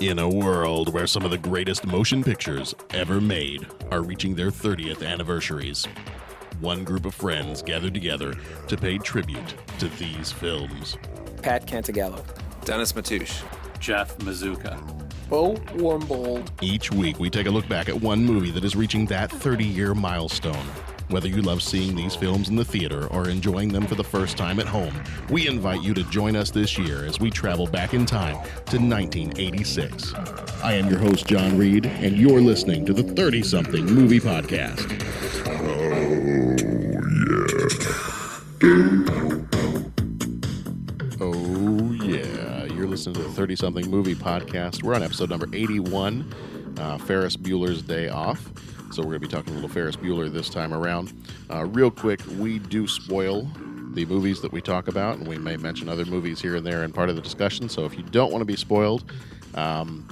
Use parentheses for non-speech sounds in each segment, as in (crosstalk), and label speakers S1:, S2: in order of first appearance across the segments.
S1: In a world where some of the greatest motion pictures ever made are reaching their 30th anniversaries, one group of friends gathered together to pay tribute to these films.
S2: Pat Cantagallo.
S3: Dennis Matouche.
S4: Jeff Mazuka.
S2: Bo Warmbold.
S1: Each week, we take a look back at one movie that is reaching that 30 year milestone. Whether you love seeing these films in the theater or enjoying them for the first time at home, we invite you to join us this year as we travel back in time to 1986. I am your host, John Reed, and you're listening to the 30 something movie podcast. Oh yeah. Oh, yeah. You're listening to the 30 something movie podcast. We're on episode number 81, uh, Ferris Bueller's Day Off. So, we're going to be talking a little Ferris Bueller this time around. Uh, real quick, we do spoil the movies that we talk about, and we may mention other movies here and there in part of the discussion. So, if you don't want to be spoiled, um,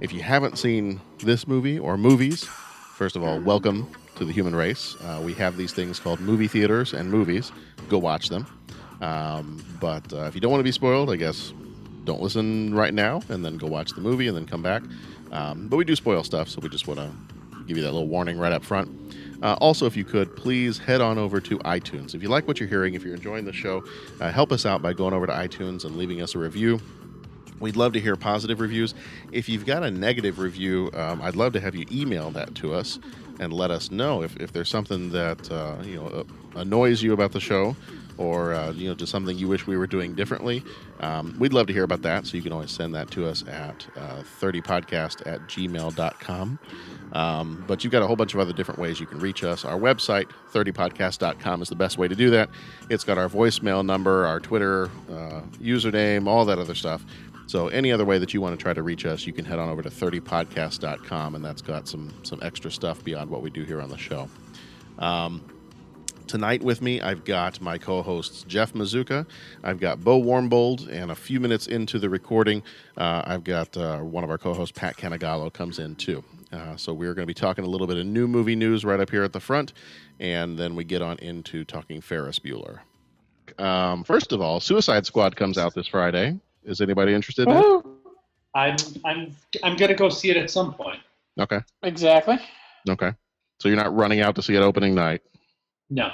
S1: if you haven't seen this movie or movies, first of all, welcome to the human race. Uh, we have these things called movie theaters and movies. Go watch them. Um, but uh, if you don't want to be spoiled, I guess don't listen right now and then go watch the movie and then come back. Um, but we do spoil stuff, so we just want to give you that little warning right up front. Uh, also, if you could, please head on over to iTunes. If you like what you're hearing, if you're enjoying the show, uh, help us out by going over to iTunes and leaving us a review. We'd love to hear positive reviews. If you've got a negative review, um, I'd love to have you email that to us and let us know if, if there's something that uh, you know uh, annoys you about the show or uh, you know just something you wish we were doing differently. Um, we'd love to hear about that. So you can always send that to us at uh, 30podcast at gmail.com. Um, but you've got a whole bunch of other different ways you can reach us. Our website, 30podcast.com, is the best way to do that. It's got our voicemail number, our Twitter uh, username, all that other stuff. So any other way that you want to try to reach us, you can head on over to 30podcast.com, and that's got some some extra stuff beyond what we do here on the show. Um, tonight with me, I've got my co-hosts Jeff Mazuka, I've got Bo Warmbold, and a few minutes into the recording, uh, I've got uh, one of our co-hosts Pat Cantagallo comes in too. Uh, so we're going to be talking a little bit of new movie news right up here at the front, and then we get on into talking Ferris Bueller. Um, first of all, Suicide Squad comes out this Friday. Is anybody interested? In it?
S5: I'm I'm I'm gonna go see it at some point.
S1: Okay.
S6: Exactly.
S1: Okay. So you're not running out to see it opening night.
S5: No.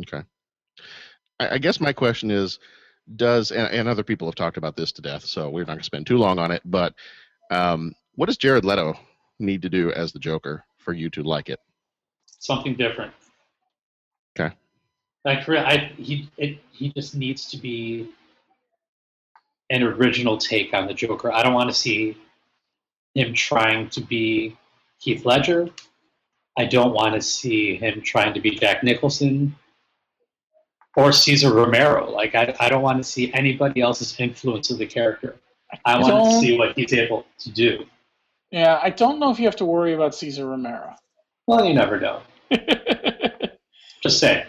S1: Okay. I, I guess my question is, does and, and other people have talked about this to death, so we're not going to spend too long on it. But um, what does Jared Leto need to do as the Joker for you to like it?
S5: Something different.
S1: Okay.
S5: Like for I he it he just needs to be an original take on the Joker. I don't want to see him trying to be Heath Ledger. I don't want to see him trying to be Jack Nicholson or Cesar Romero. Like I, I don't want to see anybody else's influence of the character. I want to see what he's able to do.
S6: Yeah, I don't know if you have to worry about Cesar Romero.
S5: Well, you never know. (laughs) Just say.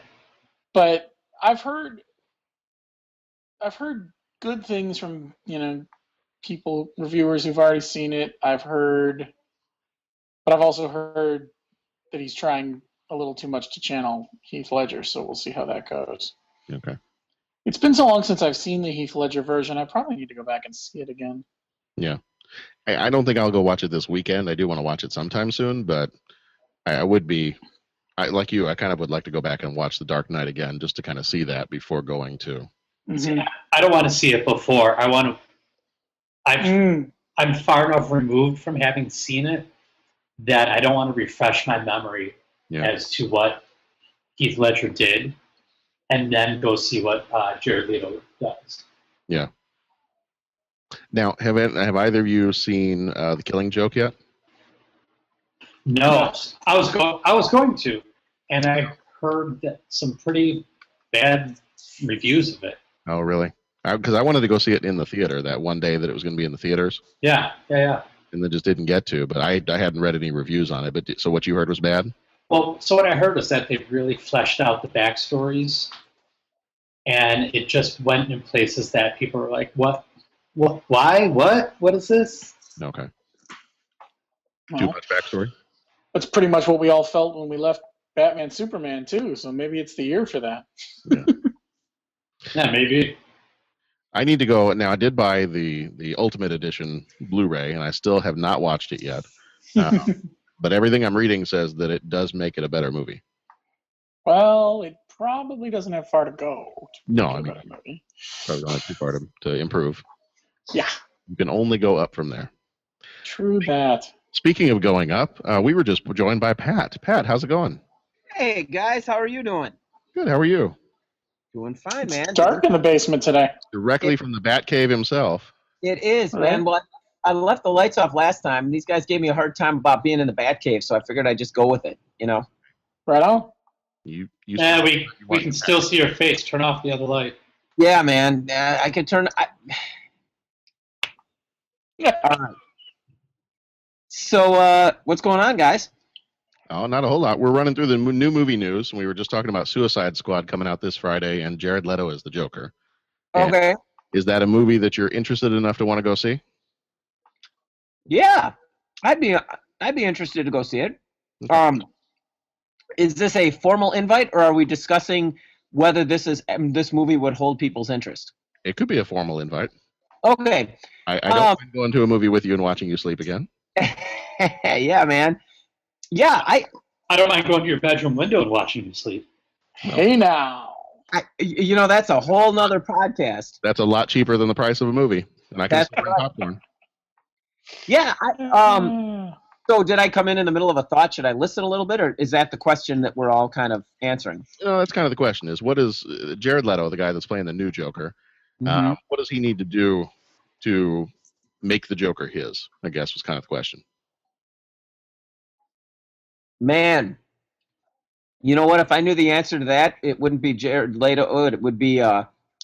S6: but I've heard I've heard good things from, you know, people reviewers who've already seen it. I've heard but I've also heard that he's trying a little too much to channel Heath Ledger, so we'll see how that goes.
S1: Okay.
S6: It's been so long since I've seen the Heath Ledger version. I probably need to go back and see it again.
S1: Yeah. I, I don't think I'll go watch it this weekend. I do want to watch it sometime soon, but I, I would be, I like you. I kind of would like to go back and watch The Dark Knight again just to kind of see that before going to.
S6: Mhm.
S5: I don't want to see it before. I want to. I've,
S6: Mm,
S5: I'm far enough removed from having seen it that I don't want to refresh my memory
S1: Yeah.
S5: as to what Heath Ledger did, and then go see what uh, Jared Leto does. Yeah.
S1: Now, have have either of you seen uh, The Killing Joke yet?
S5: No, I was going. I was going to, and I heard that some pretty bad reviews of it.
S1: Oh, really? Because I, wanted to go see it in the theater that one day that it was going to be in the theaters,
S5: Yeah, yeah, yeah.
S1: and then just didn't get to. But I I hadn't read any reviews on it. But so what you heard was bad?
S5: Well, so what I heard was that they really fleshed out the backstories, and it just went in places that people were like, "What? What? Why? What? What is this?"
S1: Okay. Too much backstory.
S6: that's pretty much what we all felt when we left Batman Superman too, so maybe it's the year for that.
S5: Yeah, (laughs) maybe.
S1: I need to go now. I did buy the the Ultimate Edition Blu-ray, and I still have not watched it yet. Uh, (laughs) but everything I'm reading says that it does make it a better movie.
S6: well, it probably doesn't have far to go. to
S1: No,
S6: make
S1: I
S6: a
S1: mean-
S6: better movie.
S1: Probably only two part to improve.
S6: Yeah,
S1: You can only go up from there.
S6: true that.
S1: Speaking of going up, uh, we were just joined by Pat. Pat, how's it going?
S3: Hey guys, how are you doing?
S1: Good. How are you?
S3: Doing fine, man.
S6: It's dark in the basement today.
S1: Directly from the Bat Cave himself.
S3: It is,
S6: All right.
S3: man. Well, I left the lights off last time. These guys gave me a hard time about being in the Batcave, so I figured I'd just go with it. You know.
S6: Right on.
S1: You, you.
S5: Yeah, we
S1: you
S5: we can still see your face. Turn off the other light.
S3: Yeah, man. Uh, I could turn. I, (sighs)
S6: Yeah.
S3: all right. So, uh, what's going on, guys?
S1: Oh, not a whole lot. We're running through the new movie news, and we were just talking about Suicide Squad coming out this Friday, and Jared Leto is the Joker. Yeah.
S3: Okay.
S1: Is that a movie that you're interested enough to want to go see?
S3: Yeah, I'd be. I'd be interested to go see it.
S1: Okay.
S3: Um, is this a formal invite, or are we discussing whether this is um, this movie would hold people's interest?
S1: It could be a formal invite.
S3: Okay.
S1: I, I don't
S3: Um,
S1: mind going to a movie with you and watching you sleep again. (laughs)
S3: yeah, man. Yeah, I,
S5: I don't mind going to your bedroom window and watching you sleep.
S6: Hey now.
S3: I, you know, that's a whole nother podcast.
S1: That's a lot cheaper than the price of a movie, and I can
S3: That's
S1: still bring
S3: right.
S1: popcorn.
S3: Yeah. I, um. So, did I come in in the middle of a thought? Should I listen a little bit, or is that the question that we're all kind of answering?
S1: You know, that's kind of the question: is what is uh, Jared Leto, the guy that's playing the new Joker?
S3: Mm-hmm.
S1: Uh, what does he need to do to make the Joker his? I guess was kind of the question.
S3: Man, you know what? If I knew the answer to that, it wouldn't be Jared Leto. It would be uh,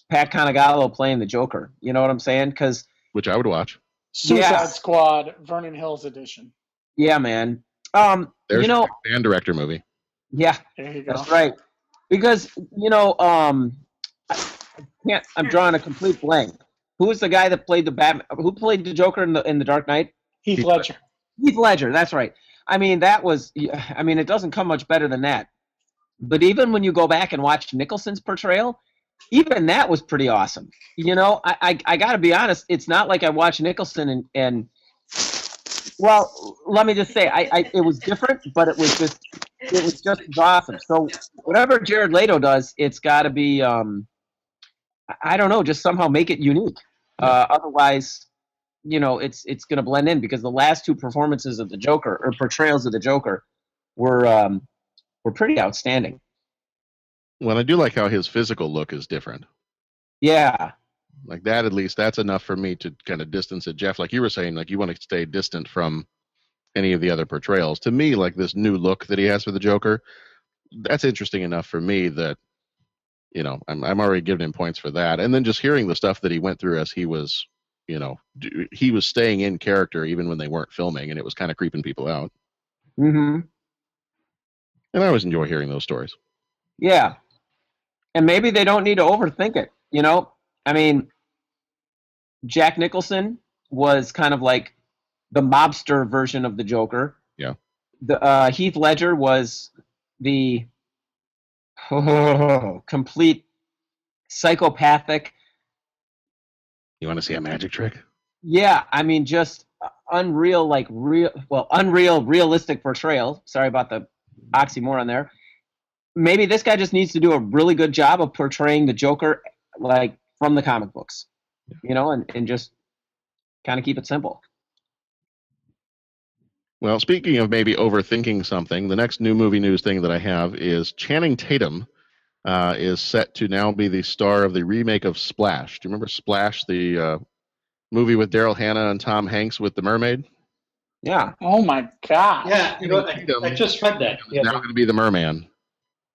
S3: Pat Cantagallo playing the Joker. You know what I'm saying? Because
S1: Which I would watch.
S6: Suicide
S3: Yeah.
S6: Squad, Vernon Hills edition.
S3: yeah, man. Um,
S1: There's
S3: you know,
S1: your band director movie.
S3: yeah,
S6: There you go.
S3: That's right. Because you know, um, I I can't. I'm drawing a complete blank. Who was the guy that played the Batman? Who played the Joker in the in the Dark Knight?
S6: Heath
S1: Heath
S6: Ledger.
S3: Heath Ledger. That's right. I mean, that was. I mean, it doesn't come much better than that. But even when you go back and watch Nicholson's portrayal, even that was pretty awesome. You know, I I, I got to be honest. It's not like I watched Nicholson and and. Well, let me just say, I, I it was different, but it was just it was just awesome. So whatever Jared Leto does, it's got to be um, I- don't know, just somehow make it unique. Uh, otherwise, you know, it's it's going to blend in because the last two performances of the Joker or portrayals of the Joker were um, were pretty outstanding.
S1: Well, I do like how his physical look is different.
S3: Yeah,
S1: Like that, at least, that's enough for me to kind of distance it. Jeff, like you were saying, like you want to stay distant from any of the other portrayals. To me, like this new look that he has for the Joker, that's interesting enough for me that you know I'm I'm already giving him points for that. And then just hearing the stuff that he went through as he was, you know, he was staying in character even when they weren't filming, and it was kind of creeping people out.
S3: Mm hmm
S1: And I always enjoy hearing those stories.
S3: yeah, and maybe they don't need to overthink it. You know, I mean, Jack Nicholson was kind of like the mobster version of the Joker.
S1: Yeah.
S3: The uh, Heath Ledger was the complete psychopathic.
S1: You want to see a magic trick?
S3: Yeah, I mean, just unreal, like real, well, unreal, realistic portrayal. Sorry about the oxymoron there. Maybe this guy just needs to do a really good job of portraying the Joker, like from the comic books, you know, and, and just kind of keep it simple.
S1: Well, speaking of maybe overthinking something, the next new movie news thing that I have is Channing Tatum uh, is set to now be the star of the remake of Splash. Do you remember Splash, the uh, movie with Daryl Hannah and Tom Hanks with the mermaid?
S3: Yeah.
S6: Oh my god.
S5: Yeah, you know, I, I just read that.
S1: He's now
S5: Yeah,
S1: going to be the merman.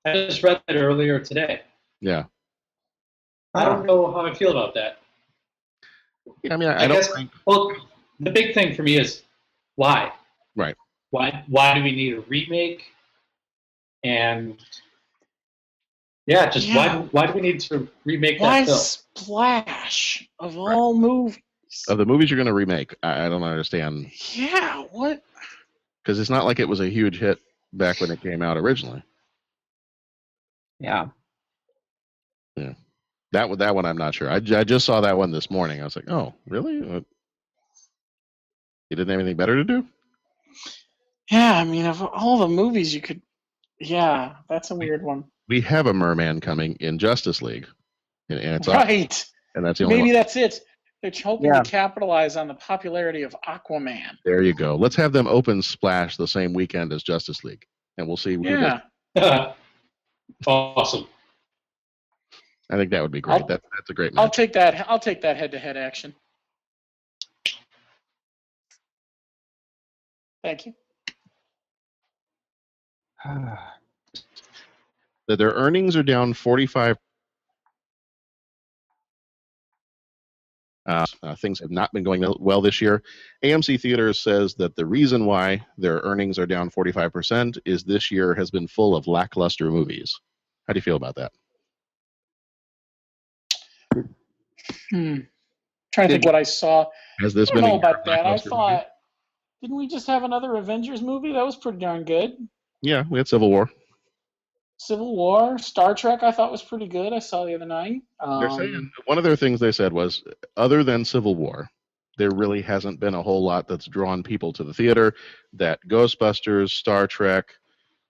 S5: I just read that earlier today.
S1: Yeah.
S5: I don't know how I feel about that.
S1: Yeah, I mean, I,
S5: I,
S1: I don't
S5: guess.
S1: think.
S5: Well, the big thing for me is why.
S1: Right.
S5: Why? Why do we need a remake? And yeah, just
S6: Yeah.
S5: why? Why do we need to remake
S6: Why
S5: that film?
S6: Splash of all movies?
S1: Of the movies you're going to remake, I, I don't understand
S6: Yeah, what?
S1: because it's not like it was a huge hit back when it came out originally.
S3: Yeah. Yeah.
S1: That one, that one, I'm not sure. I, I just saw that one this morning. I was like, oh, really? Uh, You didn't have anything better to do?
S6: Yeah, I mean, of all the movies you could, yeah, that's a weird one.
S1: We have a merman coming in Justice League, and, and it's
S6: Right.
S1: and that's the only
S6: Maybe
S1: one.
S6: that's it. They're hoping
S3: Yeah.
S6: to capitalize on the popularity of Aquaman.
S1: There you go. Let's have them open Splash the same weekend as Justice League, and we'll see.
S6: Yeah. (laughs)
S5: awesome.
S1: I think that would be great.
S6: I'll-
S1: that, that's a great
S6: I'll take that. I'll take that head-to-head action. Thank you. (sighs)
S1: that their earnings are down 45 uh, uh, things have not been going well this year amc theaters says that the reason why their earnings are down 45% is this year has been full of lackluster movies how do you feel about that
S6: Hmm. Trying to think what I saw.
S1: has this
S6: I
S1: been
S6: don't
S1: a
S6: know about that. I thought,
S1: movies?
S6: didn't we just have another Avengers movie? That was pretty darn good.
S1: yeah we had civil war
S6: Civil War, Star Trek. I thought was pretty good. I saw the other night. Um,
S1: they're saying one of their things they said was other than civil war there really hasn't been a whole lot that's drawn people to the theater that ghostbusters star trek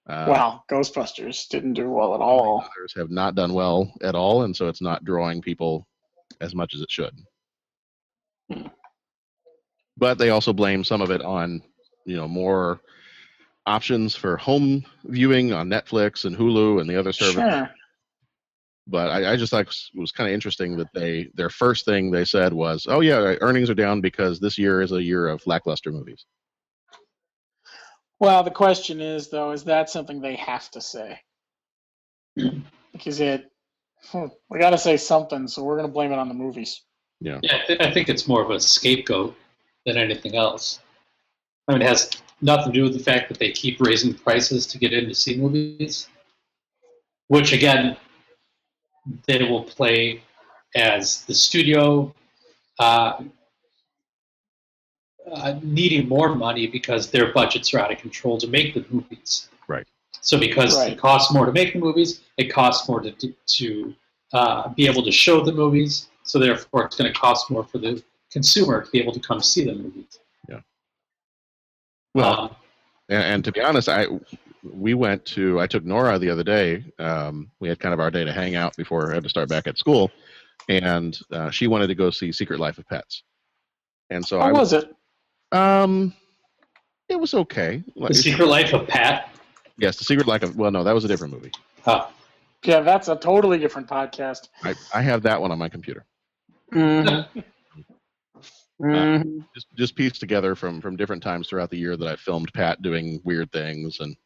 S1: uh,
S6: Wow, Ghostbusters didn't do well at all.
S1: others have not done well at all, and so it's not drawing people as much as it should.
S6: Hmm.
S1: But they also blame some of it on, you know, more options for home viewing on Netflix and Hulu and the other service.
S6: Sure.
S1: But I, I just thought it was, was kind of interesting that they their first thing they said was, "Oh yeah, earnings are down because this year is a year of lackluster movies."
S6: Well, the question is, though, is that something they have to say? Because it, hmm, we got to say something, so we're going to blame it on the movies.
S1: Yeah,
S5: Yeah, I, th- I think it's more of a scapegoat than anything else. I mean, it has nothing to do with the fact that they keep raising prices to get in to see movies, which again, they will play as the studio uh, uh, needing more money because their budgets are out of control to make the movies.
S1: Right.
S5: So because
S6: Right.
S5: it costs more to make the movies, it costs more to to uh, be able to show the movies. So therefore, it's going to cost more for the consumer to be able to come see the movies.
S1: Well,
S5: Um,
S1: And, and to be honest, I we went to I took Nora the other day. Um, we had kind of our day to hang out before I had to start back at school, and uh, she wanted to go see Secret Life of Pets. And so
S6: How
S1: I
S6: was it?
S1: um, it was okay. Like,
S5: Secret Life of Pat.
S1: yes, the Secret Life of well, no, that was a different movie.
S5: Uh,
S6: Yeah, that's a totally different podcast.
S1: I, I have that one on my computer. (laughs)
S3: Mhm. Mhm.
S1: Just just pieced together from from different times throughout the year that I filmed Pat doing weird things and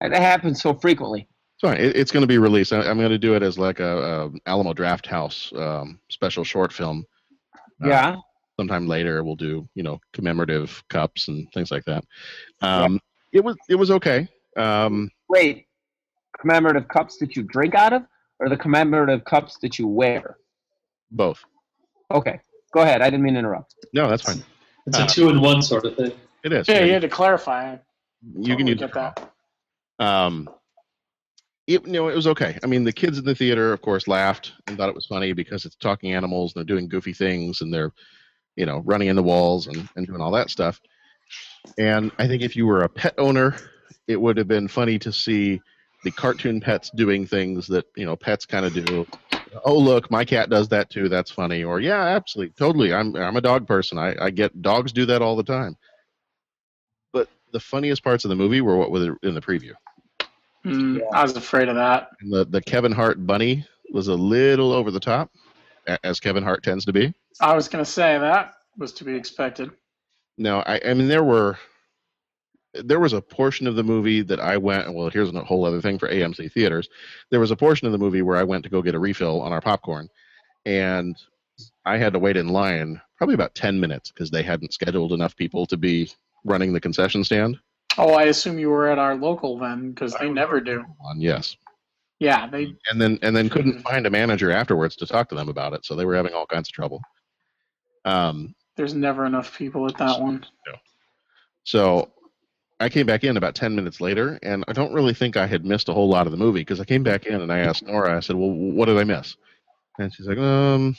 S3: That happens so frequently.
S1: It's. It, it's going to be released. I, I'm going to do it as like a, a Alamo Drafthouse um, special short film. Uh,
S3: Yeah.
S1: sometime later, we'll do you know commemorative cups and things like that. Um, It was it was okay. Um,
S3: Wait, commemorative cups that you drink out of, or the commemorative cups that you wear?
S1: both.
S3: Okay, go ahead. I didn't mean to interrupt.
S1: No, that's fine.
S5: it's
S1: Uh,
S5: a two in one sort of thing.
S1: It is.
S6: Yeah,
S1: Yeah,
S6: you had to clarify.
S1: you can
S6: Totally
S1: use
S6: get that.
S1: Um, it, you know, it was okay. I mean, the kids in the theater, of course, laughed and thought it was funny because it's talking animals and they're doing goofy things and they're, you know, running into walls and, and doing all that stuff. And I think if you were a pet owner, it would have been funny to see the cartoon pets doing things that, you know, pets kind of do. Oh, look, my cat does that too. That's funny. Or, yeah, absolutely. Totally. I'm, I'm a dog person. I, I get dogs do that all the time. But the funniest parts of the movie were what were in the preview.
S6: Hmm, I was afraid of that.
S1: And the, the Kevin Hart bunny was a little over the top, as Kevin Hart tends to be.
S6: I was going to say that was to be expected.
S1: No, I, I mean there were there was a portion of the movie that I went. Well, here's a whole other thing for AMC theaters. There was a portion of the movie where I went to go get a refill on our popcorn, and I had to wait in line probably about ten minutes because they hadn't scheduled enough people to be running the concession stand.
S6: Oh, I assume you were at our local then, because they never do.
S1: On yes,
S6: Yeah, they.
S1: and then and then couldn't find a manager afterwards to talk to them about it, so they were having all kinds of trouble. Um,
S6: There's never enough people at that one.
S1: So I came back in about 10 minutes later, and I don't really think I had missed a whole lot of the movie because I came back in and I asked Nora, I said, Well, what did I miss? And she's like, um,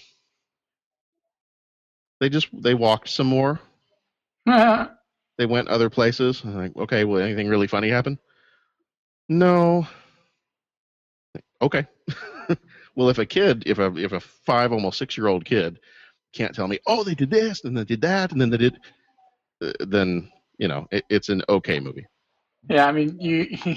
S1: they just they walked some more. (laughs) They went other places. I'm like, okay, well, anything really funny happen? No. Okay. (laughs) well, if a kid, if a if a five, almost six year old kid can't tell me, oh, they did this and they did that and then they did, uh, then you know it, it's an okay movie.
S6: yeah, I mean, you, (laughs) you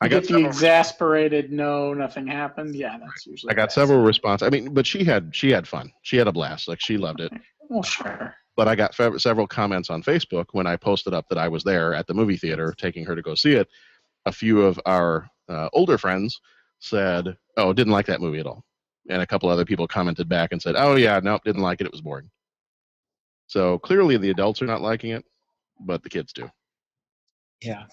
S1: I got
S6: get the exasperated, no, nothing happened. Yeah, that's usually.
S1: I got
S6: best.
S1: several responses. I mean, but she had she had fun. She had a blast. Like she loved it. (laughs)
S6: Well, sure.
S1: But I got fe- several comments on Facebook when I posted up that I was there at the movie theater taking her to go see it. A few of our uh, older friends said, "Oh, didn't like that movie at all," and a couple other people commented back and said, "Oh yeah, nope, didn't like it. It was boring." So clearly, the adults are not liking it, but the kids do.
S3: Yeah.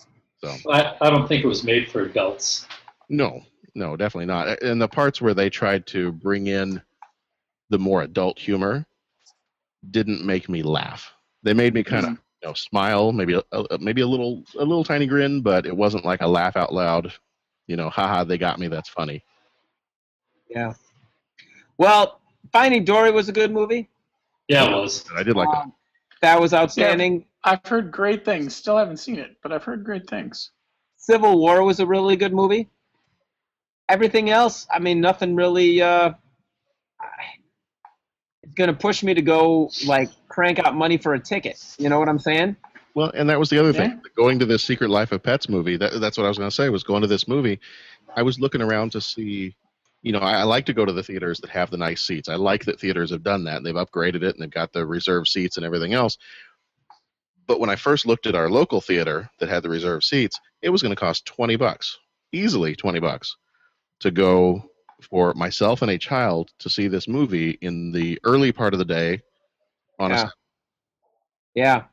S1: So
S5: I, I don't think it was made for adults.
S1: no, no, definitely not. And the parts where they tried to bring in the more adult humor didn't make me laugh. They made me kind of you know smile, maybe a, a maybe a little a little tiny grin, but it wasn't like a laugh out loud. You know, haha, they got me. That's funny.
S3: Yeah. Well, Finding Dory was a good movie.
S5: Yeah, it was.
S1: I did like that.
S3: Um, that was outstanding.
S6: I've heard great things. Still haven't seen it, but I've heard great things.
S3: Civil War was a really good movie. Everything else, I mean, nothing really. Uh, it's gonna push me to go like crank out money for a ticket. You know what I'm saying?
S1: Well, and that was the other
S6: Yeah.
S1: thing. Going to this Secret Life of Pets movie. That, that's what I was going to say. Was going to this movie. I was looking around to see. You know, I, I like to go to the theaters that have the nice seats. I like that theaters have done that. And they've upgraded it and they've got the reserved seats and everything else. But when I first looked at our local theater that had the reserved seats, it was going to cost twenty bucks, easily twenty bucks, to go for myself and a child to see this movie in the early part of the day. On
S3: Yeah.
S1: a,
S3: Yeah.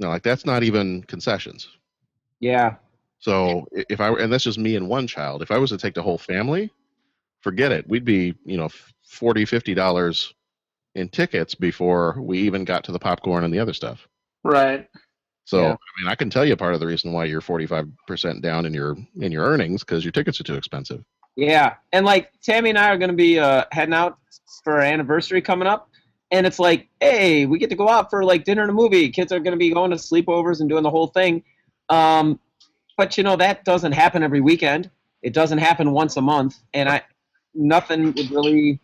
S1: no, like that's not even concessions.
S3: Yeah.
S1: So if I were, and that's just me and one child. If I was to take the whole family, forget it. We'd be, you know, forty, fifty dollars in tickets before we even got to the popcorn and the other stuff.
S6: Right.
S1: So
S3: Yeah.
S1: I mean, I can tell you part of the reason why you're forty-five percent down in your in your earnings because your tickets are too expensive.
S3: Yeah, and like Tammy and I are going to be uh, heading out for our anniversary coming up, and it's like, hey, we get to go out for like dinner and a movie. Kids are going to be going to sleepovers and doing the whole thing. Um, but you know that doesn't happen every weekend. It doesn't happen once a month, and I nothing would really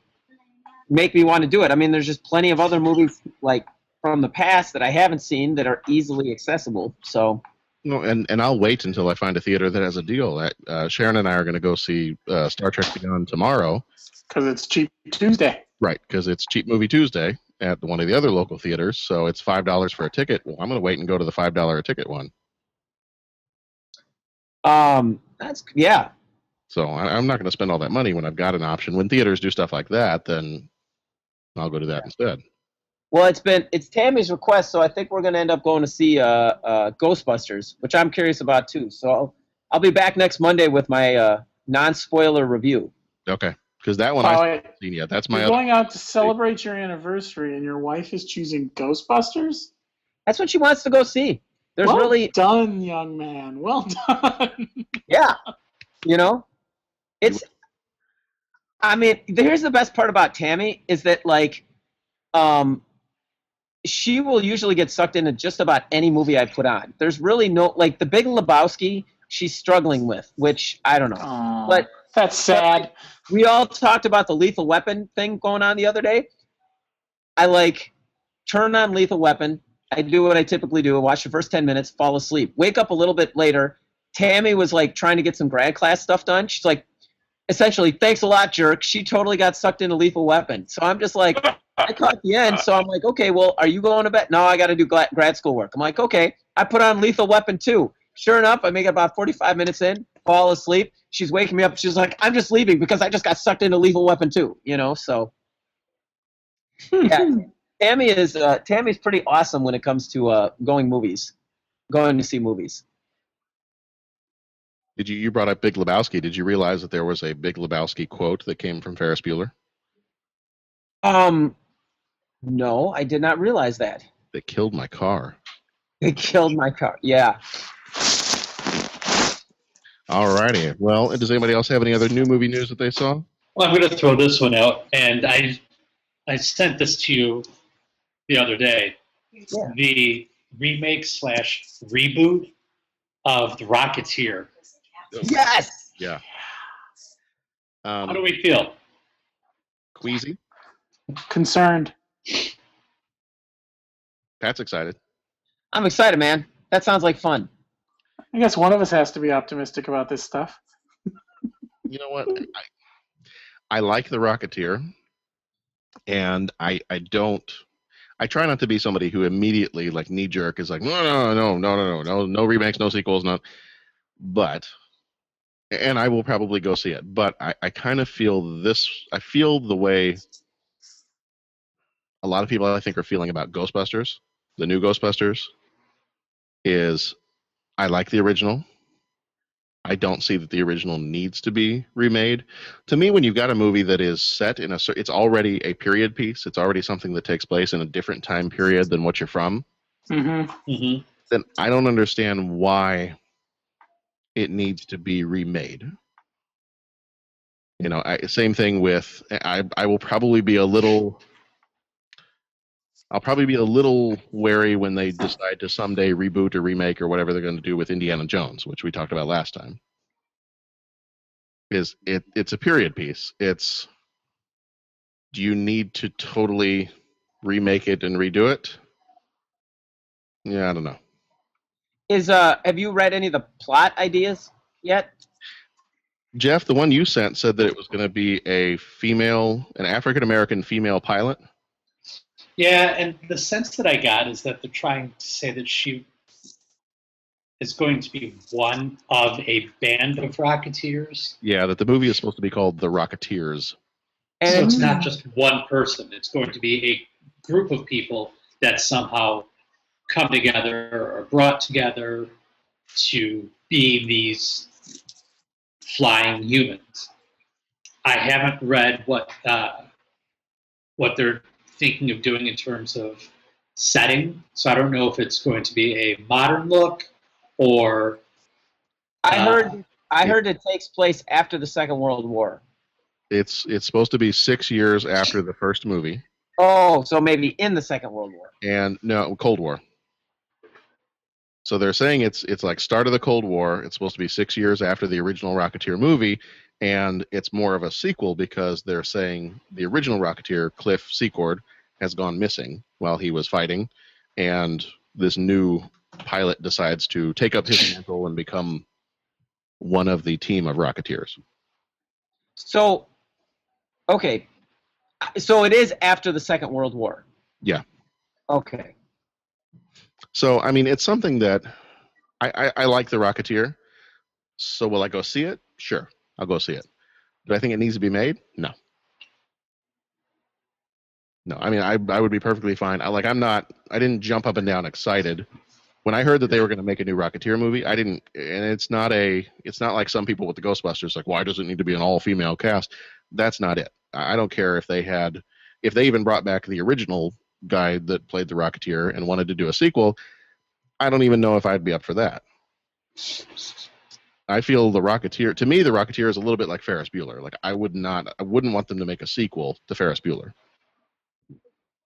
S3: make me want to do it. I mean, there's just plenty of other movies like from the past that I haven't seen that are easily accessible. So
S1: No, and and I'll wait until I find a theater that has a deal. That uh, Sharon and I are going to go see uh, Star Trek Beyond tomorrow,
S6: Because it's cheap Tuesday.
S1: right? Because it's Cheap Movie Tuesday at one of the other local theaters, so it's five dollars for a ticket. Well, I'm going to wait and go to the five dollar a ticket one.
S3: um, that's yeah,
S1: So I, I'm not going to spend all that money when I've got an option. When theaters do stuff like that, then I'll go to that instead.
S3: Well, it's been it's Tammy's request, so I think we're gonna end up going to see uh, uh, Ghostbusters, which I'm curious about too. So I'll, I'll be back next Monday with my uh, non-spoiler review.
S1: Okay, because that one
S6: Oh,
S1: I've
S6: wait.
S1: seen yet. That's my
S6: You're going out to celebrate your anniversary, and your wife is choosing Ghostbusters.
S3: That's what she wants to go see. There's
S6: well
S3: really
S6: done, young man. Well done. (laughs)
S3: yeah, you know, it's. I mean, here's the best part about Tammy is that like, um, she will usually get sucked into just about any movie I put on. There's really no like the Big Lebowski. She's struggling with, which I don't know.
S6: Aw,
S3: But-
S6: that's sad.
S3: we all talked about the lethal weapon thing going on the other day. I like turn on lethal weapon. I do what I typically do. I watch the first 10 minutes, fall asleep. Wake up a little bit later. Tammy was like trying to get some grad class stuff done. She's like, essentially, thanks a lot, jerk. She totally got sucked into lethal weapon. So I'm just like, I caught the end. So I'm like, okay, well, are you going to bed? No, I got to do grad school work. I'm like, okay. I put on lethal weapon too. Sure enough, I make it about 45 minutes in, fall asleep. She's waking me up. She's like, I'm just leaving because I just got sucked into lethal weapon too, you know? So yeah. Tammy is uh, Tammy's pretty awesome when it comes to uh, going movies, going to see movies.
S1: Did you you brought up Big Lebowski? Did you realize that there was a Big Lebowski quote that came from Ferris Bueller
S3: Um, no, I did not realize that.
S1: that killed my car?
S3: They killed my car. Yeah.
S1: All righty. Well, does anybody else have any other new movie news that they saw?
S5: Well, I'm going to throw this one out, and I I sent this to you the other day.
S3: Yeah.
S5: The remake slash reboot of The Rocketeer.
S3: Yes.
S1: Yeah.
S5: How do
S1: Um,
S5: we feel?
S1: queasy.
S6: Concerned.
S1: Pat's excited.
S3: I'm excited, man. That sounds like fun.
S6: I guess one of us has to be optimistic about this stuff.
S1: You know what? I, I like the Rocketeer, and I I don't. I try not to be somebody who immediately like knee jerk is like no no no no no no no no remakes no sequels no, but and I will probably go see it. But I I kind of feel this. I feel the way a lot of people I think are feeling about Ghostbusters, the new Ghostbusters, is I like the original. I don't see that the original needs to be remade. To me, when you've got a movie that is set in a, it's already a period piece. It's already something that takes place in a different time period than what you're from.
S6: Mm-hmm.
S5: hmm
S1: Then I don't understand why it needs to be remade. You know, I, same thing with I. I will probably be a little. I'll probably be a little wary when they decide to someday reboot or remake or whatever they're going to do with Indiana Jones, which we talked about last time. Is it? It's a period piece. It's. Do you need to totally remake it and redo it? Yeah, I don't know.
S3: Is uh have you read any of the plot ideas yet?
S1: Jeff, the one you sent said that it was going to be a female, an African American female pilot.
S5: Yeah, and the sense that I got is that they're trying to say that she is going to be one of a band of Rocketeers.
S1: Yeah, that the movie is supposed to be called The Rocketeers.
S5: so it's not just one person, it's going to be a group of people that somehow come together or brought together to be these flying humans. I haven't read what uh, what they're thinking of doing in terms of setting, so I don't know if it's going to be a modern look or
S3: I
S5: uh,
S3: heard I heard it takes place after the Second World War.
S1: It's it's supposed to be six years after the first movie,
S3: Oh, so maybe in the Second World War.
S1: and no Cold War. So they're saying it's it's like start of the Cold War. It's supposed to be six years after the original Rocketeer movie, and it's more of a sequel because they're saying the original Rocketeer Cliff Secord has gone missing while he was fighting, and this new pilot decides to take up his mantle and become one of the team of Rocketeers.
S3: So, okay, so it is after the Second World War.
S1: Yeah.
S3: Okay.
S1: So I mean, it's something that I, I, I like the Rocketeer. So will I go see it? Sure, I'll go see it. Do I think it needs to be made? No. No, I mean, I I would be perfectly fine. I like, I'm not. I didn't jump up and down excited when I heard that they were going to make a new Rocketeer movie. I didn't, and it's not a. It's not like some people with the Ghostbusters, like, why does it need to be an all female cast? That's not it. I I don't care if they had, if they even brought back the original guy that played the Rocketeer and wanted to do a sequel. I don't even know if I'd be up for that. I feel the Rocketeer. To me, the Rocketeer is a little bit like Ferris Bueller. Like I would not, I wouldn't want them to make a sequel to Ferris Bueller,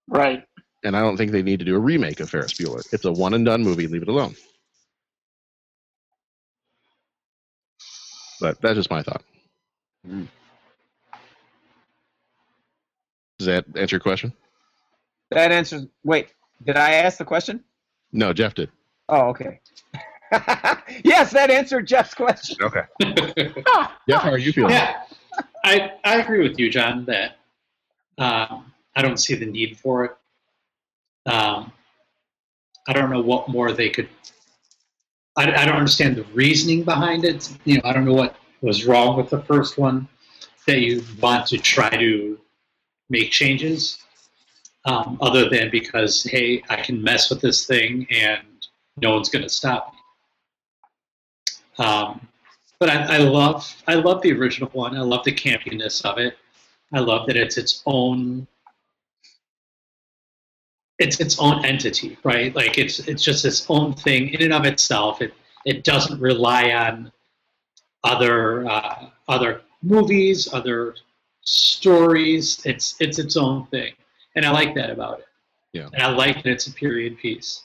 S6: Right.
S1: and I don't think they need to do a remake of Ferris Bueller. It's a one and done movie. Leave it alone. But that's just my thought. Mm. Does that answer your question?
S3: That answers. Wait, did I ask the question?
S1: No, Jeff did.
S3: Oh, okay. (laughs) yes, that answered Jeff's question.
S1: Okay. (laughs) Jeff, how are you feeling?
S5: Yeah, I I agree with you, John. That um, I don't see the need for it. Um, I don't know what more they could. I, I don't understand the reasoning behind it. You know, I don't know what was wrong with the first one that you want to try to make changes, um, other than because hey, I can mess with this thing and no one's going to stop me. Um, but I, I love I love the original one. I love the campiness of it. I love that it's its own it's its own entity, right? Like it's it's just its own thing in and of itself. It it doesn't rely on other uh, other movies, other stories. It's it's its own thing, and I like that about it.
S1: Yeah.
S5: and I like that it's a period piece.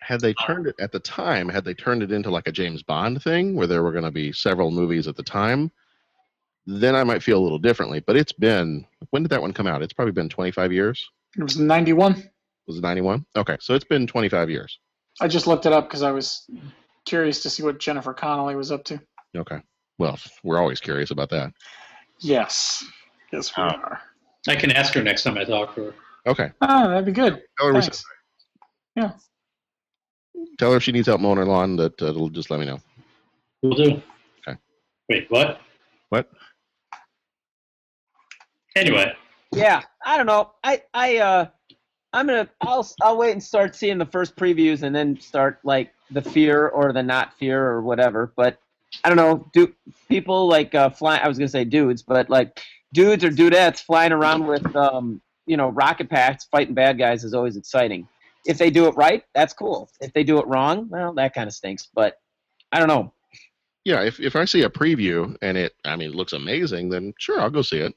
S1: Had they turned it at the time, had they turned it into like a James Bond thing where there were going to be several movies at the time, then I might feel a little differently. But it's been when did that one come out? It's probably been 25 years.
S6: It was 91.
S1: Was it 91? Okay, so it's been 25 years.
S6: I just looked it up because I was curious to see what Jennifer Connelly was up to.
S1: Okay. Well, we're always curious about that.
S6: Yes. Yes, we
S1: Oh.
S6: are.
S5: I can ask her next time I talk to her.
S1: Okay.
S6: Ah, that'd be good.
S1: Tell her, we
S6: Thanks.
S1: said- tell her if she needs help mowing her lawn that uh, it'll just let me know.
S5: We'll do.
S1: Okay.
S5: Wait, what?
S1: What?
S5: Anyway,
S3: Yeah, I don't know. I I uh I'm gonna I'll I'll wait and start seeing the first previews and then start like the fear or the not fear or whatever. But I don't know. Do people like uh flying? I was gonna say dudes, but like dudes or dudettes flying around with um you know rocket packs fighting bad guys is always exciting. If they do it right, that's cool. If they do it wrong, well, that kind of stinks. But I don't know.
S1: Yeah, if, if I see a preview and it, I mean, it looks amazing, then sure, I'll go see it.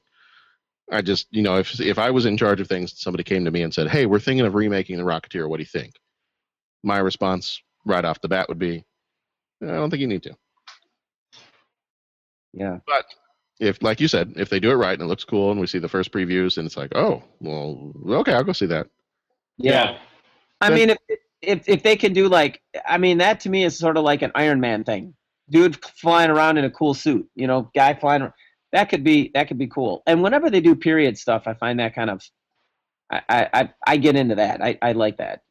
S1: I just, you know, if if I was in charge of things, somebody came to me and said, "Hey, we're thinking of remaking The Rocketeer. What do you think?" My response right off the bat would be, "I don't think you need to."
S3: Yeah.
S1: But if, like you said, if they do it right and it looks cool, and we see the first previews, and it's like, "Oh, well, okay, I'll go see that."
S5: yeah.
S3: I
S1: But-
S3: mean, if, if if they can do like, I mean, that to me is sort of like an Iron Man thing. Dude flying around in a cool suit, you know, guy flying. ar- That could be that could be cool. And whenever they do period stuff, I find that kind of, I I I, I get into that. I I like that.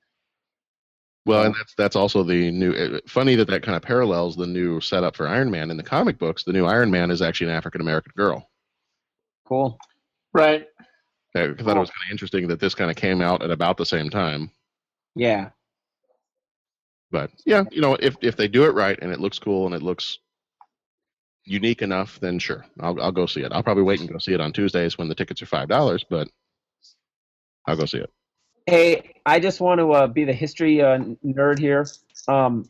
S1: Well, and that's that's also the new. uh, Funny that that kind of parallels the new setup for Iron Man in the comic books. The new Iron Man is actually an African American girl.
S3: Cool.
S6: Right.
S1: I thought it was kind of interesting that this kind of came out at about the same time.
S3: Yeah.
S1: But yeah, you know, if if they do it right and it looks cool and it looks unique enough, then sure, I'll I'll go see it. I'll probably wait and go see it on Tuesdays when the tickets are five dollars, but I'll go see it.
S3: Hey, I just want to uh, be the history uh, nerd here. Um,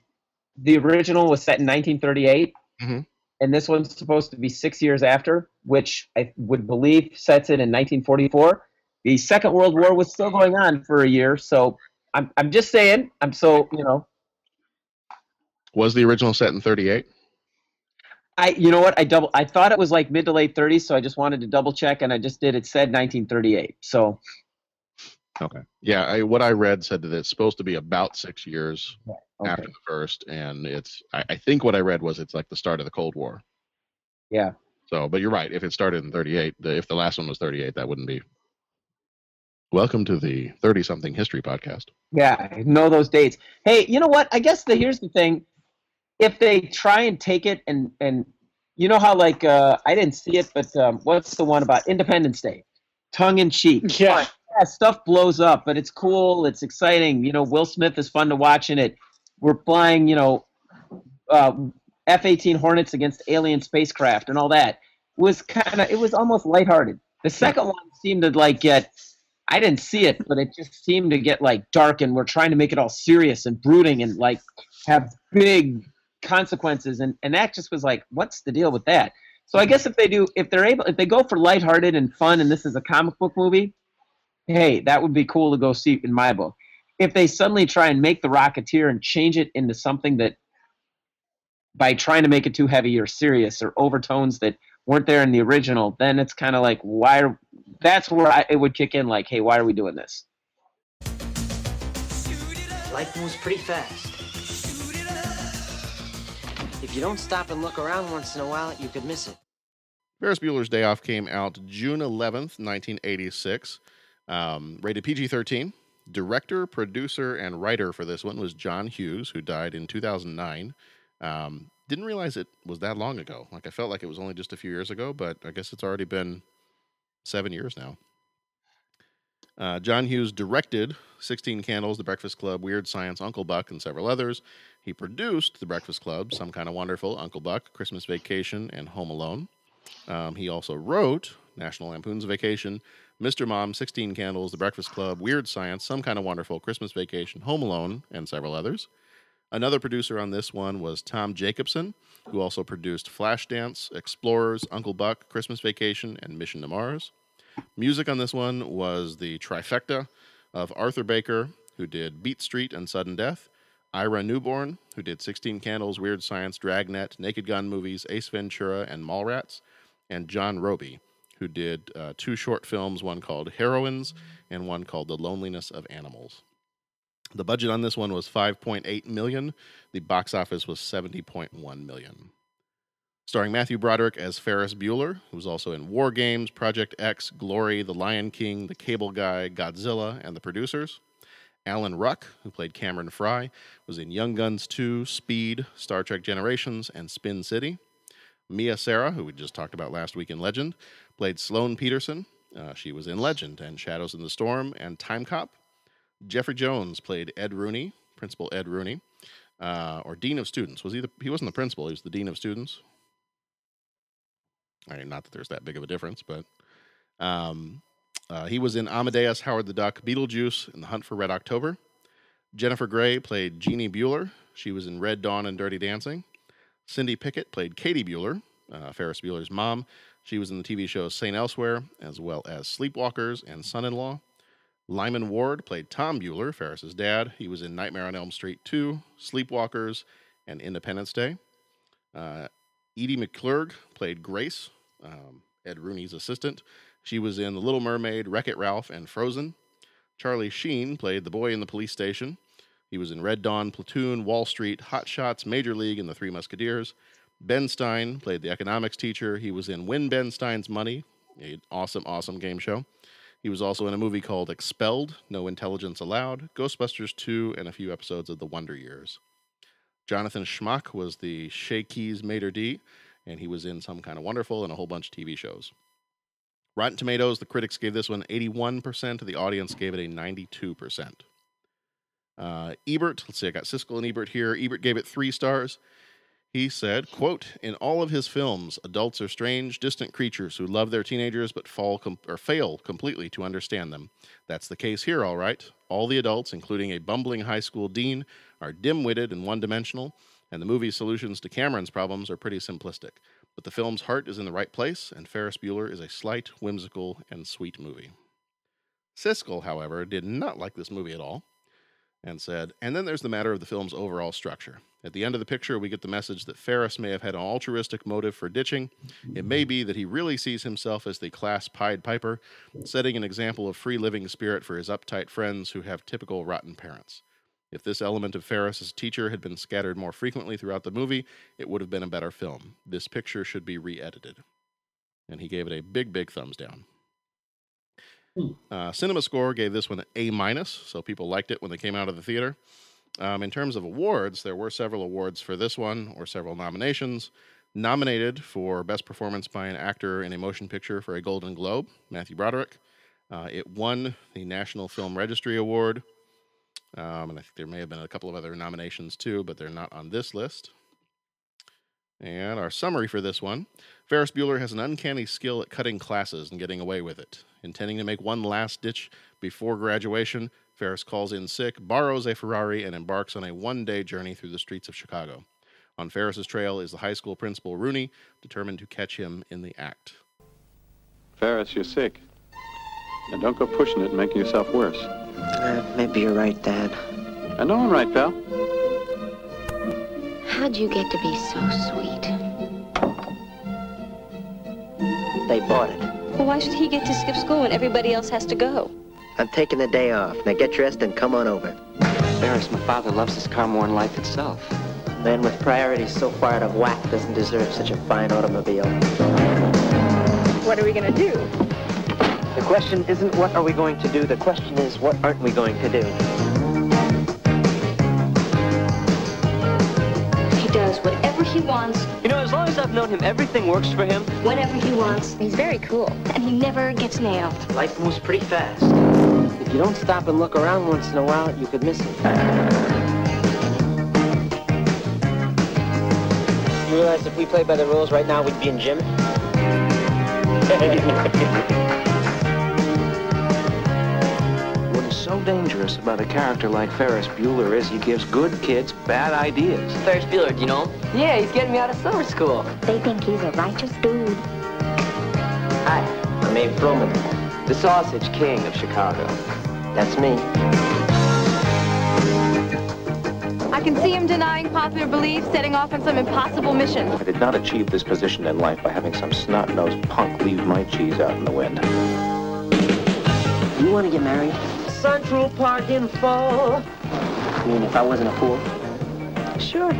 S3: the original was set in 1938,
S1: Mhm.
S3: and this one's supposed to be six years after, which I would believe sets it in 1944. The Second World War was still going on for a year, so I'm I'm just saying. I'm so you know.
S1: Was the original set in thirty eight?
S3: I you know what I double I thought it was like mid to late 30s, so I just wanted to double check, and I just did. It said 1938, so
S1: Okay. Yeah, I, what I read said that it's supposed to be about six years
S3: okay.
S1: after the first, and it's I, I think what I read was it's like the start of the Cold War.
S3: Yeah.
S1: So, but you're right. If it started in 38, the, if the last one was 38, that wouldn't be. Welcome to the 30 something history podcast.
S3: Yeah, I know those dates. Hey, you know what? I guess the here's the thing. If they try and take it and and you know how like uh I didn't see it, but um, what's the one about Independence Day? Tongue in cheek.
S6: Yeah.
S3: Yeah, stuff blows up, but it's cool. It's exciting. You know, Will Smith is fun to watch in it. We're flying, you know, uh, F-18 Hornets against alien spacecraft and all that. It was kind of, it was almost lighthearted. The second one seemed to like get, I didn't see it, but it just seemed to get like dark, and we're trying to make it all serious and brooding and like have big consequences, and and that just was like, what's the deal with that? So I guess if they do, if they're able, if they go for lighthearted and fun, and this is a comic book movie, hey, that would be cool to go see in my book. If they suddenly try and make the Rocketeer and change it into something that, by trying to make it too heavy or serious or overtones that weren't there in the original, then it's kind of like, why? Are, that's where I, it would kick in. Like, hey, why are we doing this?
S4: Life moves pretty fast. If you don't stop and look around once in a while, you could miss it.
S1: Ferris Bueller's Day Off came out June 11th, 1986, um, rated PG 13. Director, producer, and writer for this one was John Hughes, who died in 2009. Um, didn't realize it was that long ago. Like, I felt like it was only just a few years ago, but I guess it's already been seven years now. Uh, John Hughes directed 16 Candles, The Breakfast Club, Weird Science, Uncle Buck, and several others. He produced The Breakfast Club, Some Kind of Wonderful, Uncle Buck, Christmas Vacation, and Home Alone. Um, he also wrote National Lampoon's Vacation, Mr. Mom, 16 Candles, The Breakfast Club, Weird Science, Some Kind of Wonderful, Christmas Vacation, Home Alone, and several others. Another producer on this one was Tom Jacobson, who also produced Flashdance, Explorers, Uncle Buck, Christmas Vacation, and Mission to Mars. Music on this one was the trifecta of Arthur Baker, who did Beat Street and Sudden Death, Ira Newborn, who did 16 Candles, Weird Science, Dragnet, Naked Gun movies, Ace Ventura, and Mallrats, and John Robie, who did uh, two short films, one called Heroines and one called The Loneliness of Animals. The budget on this one was 5.8 million. The box office was 70.1 million. Starring Matthew Broderick as Ferris Bueller, who was also in War Games, Project X, Glory, The Lion King, The Cable Guy, Godzilla, and The Producers. Alan Ruck, who played Cameron Fry, was in Young Guns 2, Speed, Star Trek Generations, and Spin City. Mia Sara, who we just talked about last week in Legend, played Sloane Peterson. Uh, she was in Legend and Shadows in the Storm and Time Cop. Jeffrey Jones played Ed Rooney, Principal Ed Rooney, uh, or Dean of Students. Was he the, he wasn't the principal, he was the Dean of Students. I mean, not that there's that big of a difference, but um, uh, he was in Amadeus, Howard the Duck, Beetlejuice, and The Hunt for Red October. Jennifer Grey played Jeannie Bueller. She was in Red Dawn and Dirty Dancing. Cindy Pickett played Katie Bueller, uh, Ferris Bueller's mom. She was in the TV show St. Elsewhere, as well as Sleepwalkers and Son in Law. Lyman Ward played Tom Bueller, Ferris's dad. He was in Nightmare on Elm Street 2, Sleepwalkers, and Independence Day. Uh, Edie McClurg played Grace, um, Ed Rooney's assistant. She was in The Little Mermaid, Wreck It Ralph, and Frozen. Charlie Sheen played the boy in the police station. He was in Red Dawn, Platoon, Wall Street, Hot Shots, Major League, and The Three Musketeers. Ben Stein played the economics teacher. He was in Win Ben Stein's Money, an awesome, awesome game show. He was also in a movie called Expelled, No Intelligence Allowed, Ghostbusters 2, and a few episodes of The Wonder Years. Jonathan Schmock was the Chez Quis maître d', and he was in Some Kind of Wonderful and a whole bunch of TV shows. Rotten Tomatoes, the critics gave this one 81%, the audience gave it a 92%. Uh, Ebert, let's see, I got Siskel and Ebert here. Ebert gave it three stars. He said, quote, in all of his films, adults are strange, distant creatures who love their teenagers but fall com- or fail completely to understand them. That's the case here, all right. All the adults, including a bumbling high school dean, are dim-witted and one-dimensional, and the movie's solutions to Cameron's problems are pretty simplistic. But the film's heart is in the right place, and Ferris Bueller is a slight, whimsical, and sweet movie. Siskel, however, did not like this movie at all and said, and then there's the matter of the film's overall structure. At the end of the picture, we get the message that Ferris may have had an altruistic motive for ditching. It may be that he really sees himself as the class Pied Piper, setting an example of free living spirit for his uptight friends who have typical rotten parents. If this element of Ferris teacher had been scattered more frequently throughout the movie, it would have been a better film. This picture should be re edited. And he gave it a big, big thumbs down. Uh, Cinema Score gave this one an A minus, so people liked it when they came out of the theater. Um, in terms of awards, there were several awards for this one, or several nominations. Nominated for Best Performance by an Actor in a Motion Picture for a Golden Globe, Matthew Broderick. Uh, it won the National Film Registry Award. Um, and I think there may have been a couple of other nominations too, but they're not on this list. And our summary for this one Ferris Bueller has an uncanny skill at cutting classes and getting away with it. Intending to make one last ditch before graduation, Ferris calls in sick, borrows a Ferrari, and embarks on a one day journey through the streets of Chicago. On Ferris's trail is the high school principal, Rooney, determined to catch him in the act.
S7: Ferris, you're sick. Now don't go pushing it and making yourself worse.
S4: Uh, maybe you're right, Dad.
S7: I know I'm right, pal.
S8: How'd you get to be so sweet?
S4: They bought it.
S9: Well, why should he get to skip school when everybody else has to go?
S4: I'm taking the day off. Now get dressed and come on over.
S10: Ferris, my father loves his car more than life itself.
S4: Man with priorities so far out of whack doesn't deserve such a fine automobile.
S9: What are we gonna do?
S4: The question isn't what are we going to do, the question is what aren't we going to do?
S9: He wants,
S10: You know, as long as I've known him, everything works for him.
S9: whenever he wants. He's very cool, and he never gets nailed.
S4: Life moves pretty fast. If you don't stop and look around once in a while, you could miss it. You realize if we played by the rules right now, we'd be in gym? (laughs)
S10: so
S4: so dangerous about a character like Ferris Bueller is he gives good kids bad ideas.
S10: Ferris Bueller, do you know? Yeah, he's getting me out of summer school.
S9: They think he's a righteous dude.
S10: Hi, I'm Abe Froman, the Sausage King of Chicago. That's me.
S11: I can see him denying popular belief, setting off on some impossible mission.
S4: I did not achieve this position in life by having some snot-nosed punk leave my cheese out in the wind.
S10: You want to get married? Central Park in fall. I mean, if I wasn't a fool. Sure.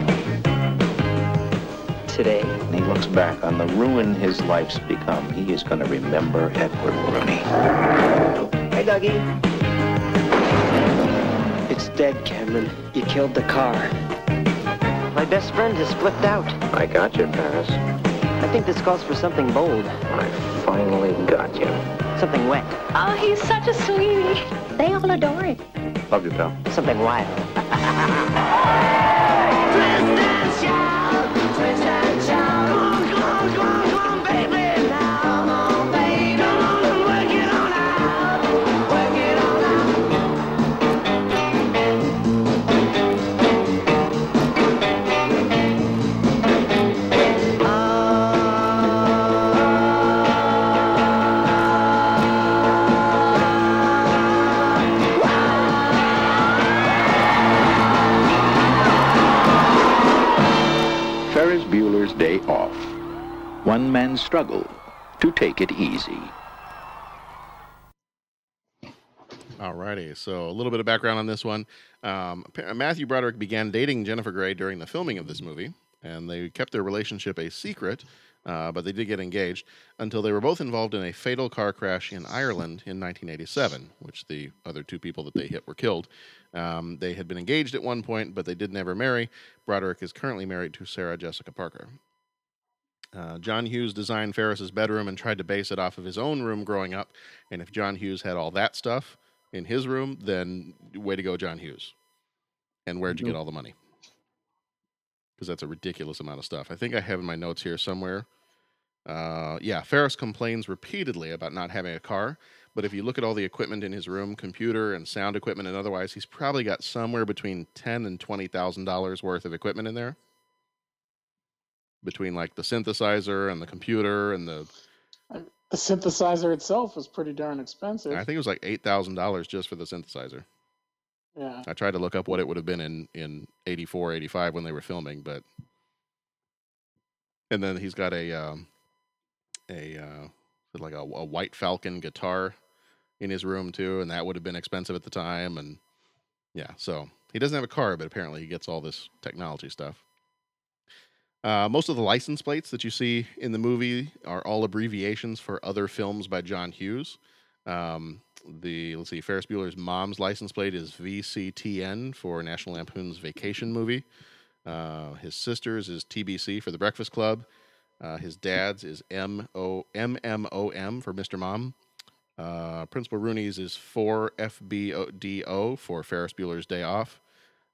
S10: Today.
S4: When he looks back on the ruin his life's become, he is going to remember Edward Rooney.
S10: Hey, Dougie. It's dead, Cameron. You killed the car. My best friend has flipped out.
S4: I got you, Ferris.
S10: I think this calls for something bold.
S4: I finally got you.
S10: Something wet.
S11: Oh, he's such a sweetie.
S9: They all adore him.
S4: Love you, pal.
S10: Something wild. (laughs)
S12: Man's struggle to take it easy.
S1: Alrighty, so a little bit of background on this one. Um, Matthew Broderick began dating Jennifer Grey during the filming of this movie, and they kept their relationship a secret, uh, but they did get engaged until they were both involved in a fatal car crash in Ireland in 1987, which the other two people that they hit were killed. Um, they had been engaged at one point, but they did never marry. Broderick is currently married to Sarah Jessica Parker. Uh, John Hughes designed Ferris's bedroom and tried to base it off of his own room growing up. And if John Hughes had all that stuff in his room, then way to go, John Hughes. And where'd you get all the money? Because that's a ridiculous amount of stuff. I think I have in my notes here somewhere. Uh, yeah, Ferris complains repeatedly about not having a car. But if you look at all the equipment in his room, computer and sound equipment and otherwise, he's probably got somewhere between ten and twenty thousand dollars worth of equipment in there. Between like the synthesizer and the computer and the
S6: The synthesizer itself was pretty darn expensive.
S1: I think it was like eight thousand dollars just for the synthesizer.
S6: yeah.
S1: I tried to look up what it would have been in in 84, 85 when they were filming, but and then he's got a um, a uh, like a, a white falcon guitar in his room too, and that would have been expensive at the time. And yeah, so he doesn't have a car, but apparently he gets all this technology stuff. Uh, most of the license plates that you see in the movie are all abbreviations for other films by John Hughes. Um, the let's see, Ferris Bueller's mom's license plate is VCTN for National Lampoon's Vacation movie. Uh, his sister's is TBC for The Breakfast Club. Uh, his dad's is M O M M O M for Mr. Mom. Uh, Principal Rooney's is 4FBDO for Ferris Bueller's Day Off.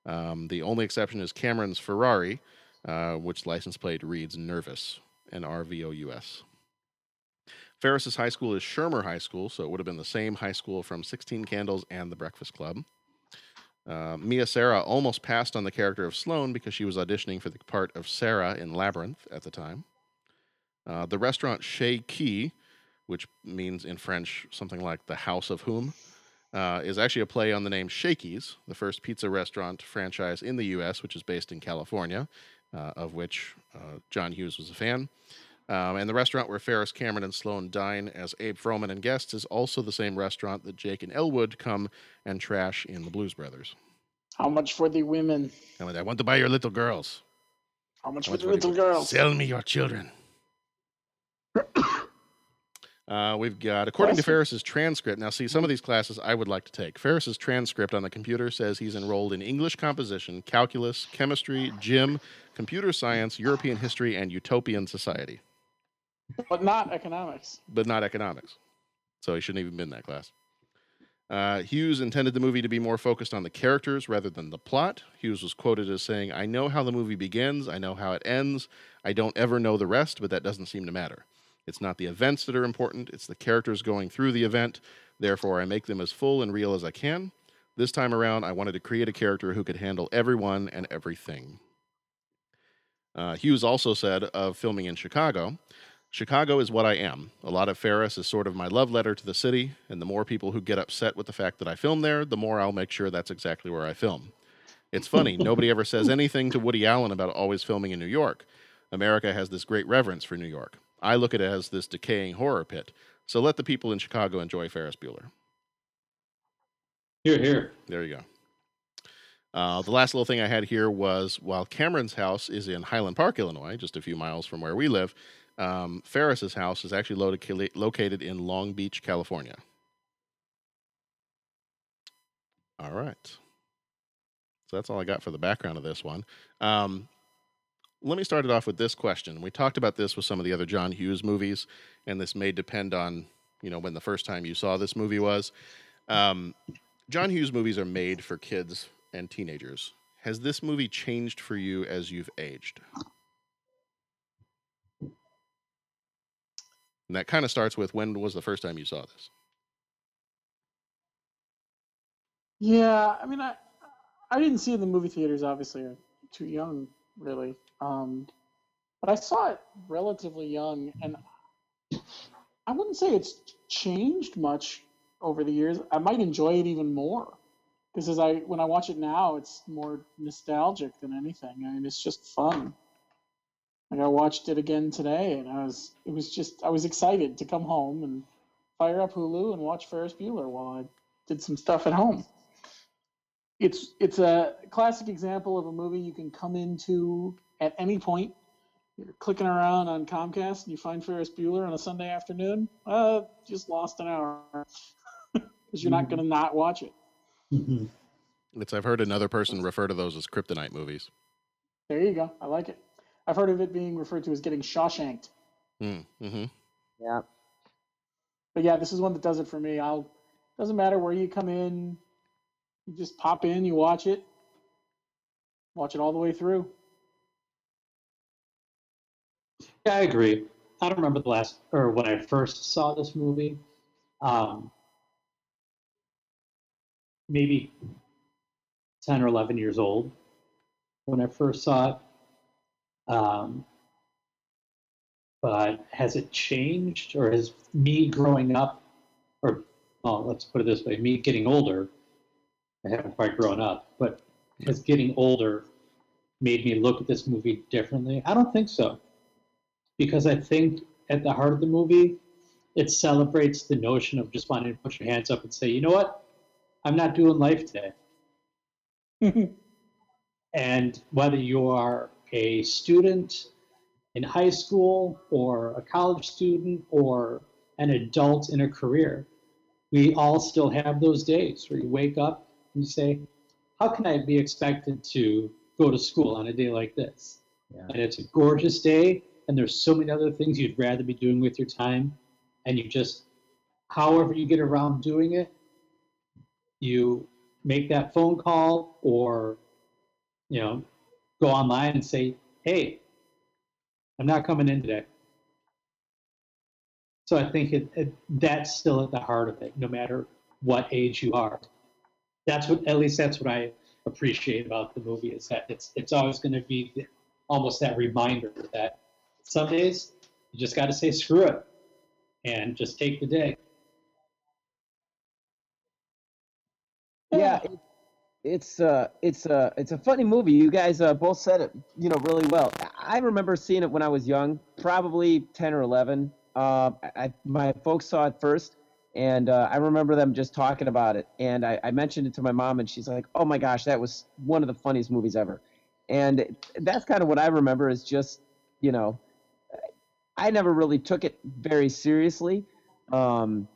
S1: Um, the only exception is Cameron's Ferrari, uh, which license plate reads Nervous, N R V O U S. Ferris's high school is Shermer High School, so it would have been the same high school from 16 Candles and The Breakfast Club. Uh, Mia Sara almost passed on the character of Sloane because she was auditioning for the part of Sarah in Labyrinth at the time. Uh, the restaurant Chez Qui, which means in French something like the house of whom, uh, is actually a play on the name Shakey's, the first pizza restaurant franchise in the U.S., which is based in California, uh, of which uh, John Hughes was a fan. Um, and the restaurant where Ferris, Cameron, and Sloane dine as Abe Froman and guests is also the same restaurant that Jake and Elwood come and trash in the Blues Brothers.
S6: How much for the women?
S1: I want to buy your little girls.
S6: How much
S1: I
S6: for the little girls?
S1: Sell me your children. (coughs) Uh, we've got, according to. Ferris's transcript. Now, see, some of these classes I would like to take. Ferris's transcript on the computer says he's enrolled in English composition, calculus, chemistry, gym, computer science, European history, and utopian society,
S6: But not economics.
S1: but not economics. So he shouldn't even been in that class. Uh, Hughes intended the movie to be more focused on the characters rather than the plot. Hughes was quoted as saying, I know how the movie begins, I know how it ends. I don't ever know the rest, but that doesn't seem to matter. It's not the events that are important, it's the characters going through the event. Therefore, I make them as full and real as I can. This time around, I wanted to create a character who could handle everyone and everything. Uh, Hughes also said of filming in Chicago Chicago is what I am. A lot of Ferris is sort of my love letter to the city, and the more people who get upset with the fact that I film there, the more I'll make sure that's exactly where I film. It's funny, (laughs) nobody ever says anything to Woody Allen about always filming in New York. America has this great reverence for New York. I look at it as this decaying horror pit. So let the people in Chicago enjoy Ferris Bueller.
S5: Here, here.
S1: There you go. Uh, the last little thing I had here was while Cameron's house is in Highland Park, Illinois, just a few miles from where we live, um, Ferris's house is actually located, located in Long Beach, California. All right. So that's all I got for the background of this one. Um, let me start it off with this question. We talked about this with some of the other John Hughes movies, and this may depend on you know when the first time you saw this movie was. Um, John Hughes movies are made for kids and teenagers. Has this movie changed for you as you've aged? And that kind of starts with when was the first time you saw this?
S6: Yeah, I mean, I I didn't see it in the movie theaters. Obviously, too young, really. Um, but I saw it relatively young, and I wouldn't say it's changed much over the years. I might enjoy it even more because as I when I watch it now, it's more nostalgic than anything. I mean, it's just fun. Like I watched it again today, and I was it was just I was excited to come home and fire up Hulu and watch Ferris Bueller while I did some stuff at home. It's it's a classic example of a movie you can come into at any point. You're clicking around on Comcast and you find Ferris Bueller on a Sunday afternoon. Uh, just lost an hour (laughs) because you're not going to not watch it.
S5: Mm-hmm.
S1: It's I've heard another person refer to those as kryptonite movies.
S6: There you go. I like it. I've heard of it being referred to as getting Shawshanked.
S1: Mm, hmm
S3: Yeah.
S6: But yeah, this is one that does it for me. I'll doesn't matter where you come in, you just pop in, you watch it, watch it all the way through.
S5: Yeah, I agree. I don't remember the last or when I first saw this movie. Um, maybe ten or eleven years old when I first saw it. Um, but has it changed, or has me growing up, or well, let's put it this way: me getting older. I haven't quite grown up, but has getting older made me look at this movie differently? I don't think so, because I think at the heart of the movie, it celebrates the notion of just wanting to put your hands up and say, you know what, I'm not doing life today. (laughs) and whether you are a student in high school or a college student or an adult in a career, we all still have those days where you wake up and you say, How can I be expected to go to school on a day like this?
S3: Yeah.
S5: And it's a gorgeous day, and there's so many other things you'd rather be doing with your time, and you just, however you get around doing it, you make that phone call or, you know, go online and say, hey, I'm not coming in today. So I think it, it, that's still at the heart of it, no matter what age you are. That's what, at least that's what I appreciate about the movie is that it's it's always going to be almost that reminder that some days you just got to say screw it and just take the day.
S3: Yeah, it, it's uh, it's uh, it's a funny movie. You guys uh, both said it, you know, really well. I remember seeing it when I was young, probably ten or eleven. Uh, I, my folks saw it first, and uh, I remember them just talking about it. And I, I mentioned it to my mom, and she's like, "Oh my gosh, that was one of the funniest movies ever." And that's kind of what I remember is just, you know, I never really took it very seriously. Um,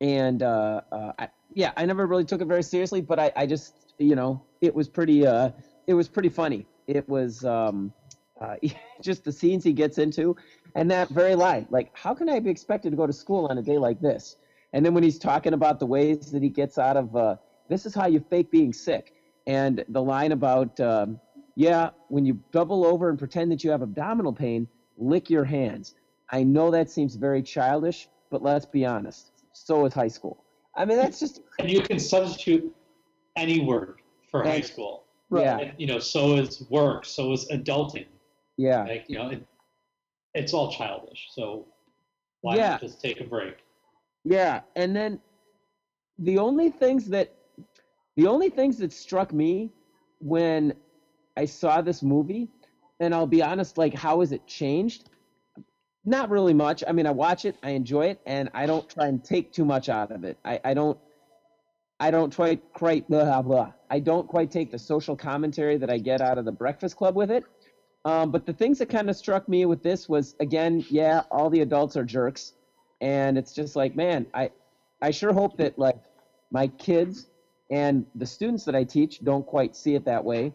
S3: and uh, uh, I, yeah, I never really took it very seriously, but I, I just, you know, it was pretty, uh, it was pretty funny. It was um, uh, (laughs) just the scenes he gets into, and that very line, like, how can I be expected to go to school on a day like this? And then when he's talking about the ways that he gets out of, uh, this is how you fake being sick, and the line about, um, yeah, when you double over and pretend that you have abdominal pain, lick your hands. I know that seems very childish, but let's be honest. So is high school. I mean, that's just. (laughs)
S5: And you can substitute any word for high school.
S3: Yeah.
S5: And, you know, so is work, so is adulting.
S3: Yeah.
S5: Like, you know, it, it's all childish. So why
S3: Yeah.
S5: not just take a break?
S3: Yeah, and then the only things that the only things that struck me when I saw this movie, and I'll be honest, like how has it changed? Not really much. I mean, I watch it, I enjoy it, and I don't try and take too much out of it. I, I don't I don't quite quite blah, blah blah. I don't quite take the social commentary that I get out of the Breakfast Club with it. Um, but the things that kind of struck me with this was again, yeah, all the adults are jerks. And it's just like man i i sure hope that like my kids and the students that i teach don't quite see it that way.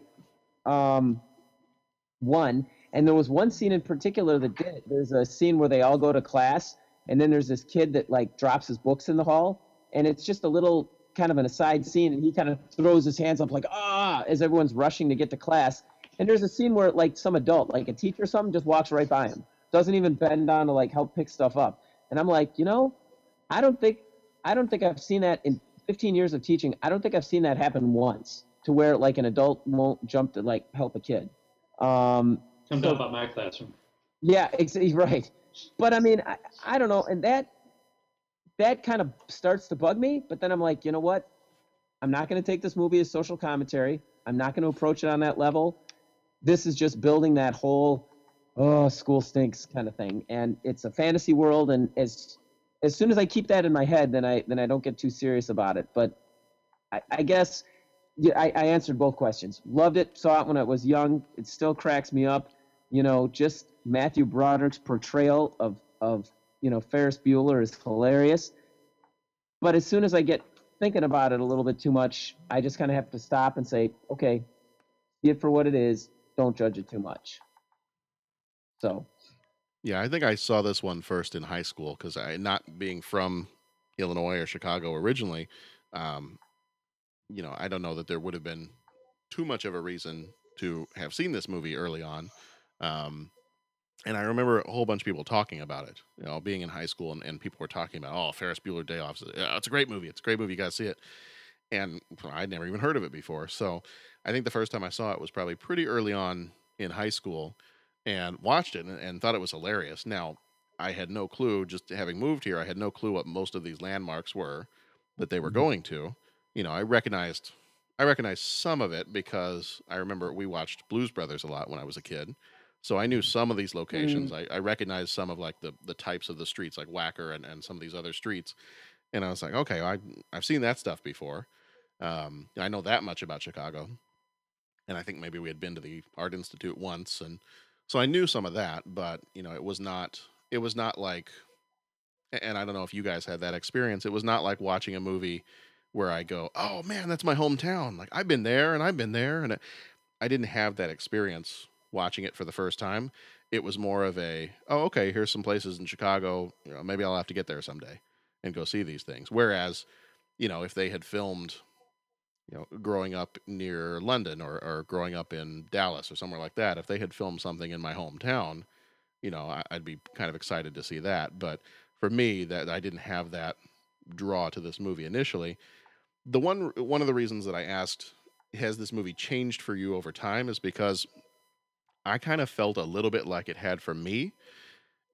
S3: Um one and there was one scene in particular that did there's a scene where they all go to class and then there's this kid that like drops his books in the hall. And it's just a little kind of an aside scene and he kind of throws his hands up like ah! as everyone's rushing to get to class and there's a scene where like some adult like a teacher or something just walks right by him doesn't even bend down to like help pick stuff up and I'm like, you know, I don't think I don't think I've seen that in 15 years of teaching. I don't think I've seen that happen once to where like an adult won't jump to like help a kid. Um,
S5: Come
S3: so-
S5: about my classroom.
S3: yeah, exactly (laughs) right. But I mean, I, I don't know, and that that kind of starts to bug me. But then I'm like, you know what? I'm not going to take this movie as social commentary. I'm not going to approach it on that level. This is just building that whole oh school stinks kind of thing, and it's a fantasy world. And as as soon as I keep that in my head, then I then I don't get too serious about it. But I, I guess yeah, I, I answered both questions. Loved it. Saw it when I was young. It still cracks me up. You know, just Matthew Broderick's portrayal of of you know Ferris Bueller is hilarious. But as soon as I get thinking about it a little bit too much, I just kind of have to stop and say, okay, see it for what it is. Don't judge it too much. So
S1: Yeah, I think I saw this one first in high school because I, not being from Illinois or Chicago originally, um, you know, I don't know that there would have been too much of a reason to have seen this movie early on. Um, and I remember a whole bunch of people talking about it, you know, being in high school and, and people were talking about, oh, Ferris Bueller Day Off. It's a great movie. It's a great movie. You got to see it. And I'd never even heard of it before. So I think the first time I saw it was probably pretty early on in high school and watched it and, and thought it was hilarious. Now, I had no clue, just having moved here, I had no clue what most of these landmarks were that they were mm-hmm. going to. You know, I recognized I recognized some of it because I remember we watched Blues Brothers a lot when I was a kid. So I knew some of these locations. Mm. I, I recognized some of like the the types of the streets, like Wacker and, and some of these other streets. And I was like, okay, I I've seen that stuff before. Um, I know that much about Chicago. And I think maybe we had been to the Art Institute once and so I knew some of that, but you know, it was not it was not like and I don't know if you guys had that experience. It was not like watching a movie where I go, "Oh man, that's my hometown." Like I've been there and I've been there and I, didn't have that experience watching it for the first time. It was more of a, "Oh, okay, here's some places in Chicago, you know, maybe I'll have to get there someday and go see these things." Whereas, you know, if they had filmed you know, growing up near London or, or growing up in Dallas or somewhere like that, if they had filmed something in my hometown, you know, I, I'd be kind of excited to see that. But for me, that I didn't have that draw to this movie initially. The one one of the reasons that I asked, has this movie changed for you over time, is because I kind of felt a little bit like it had for me.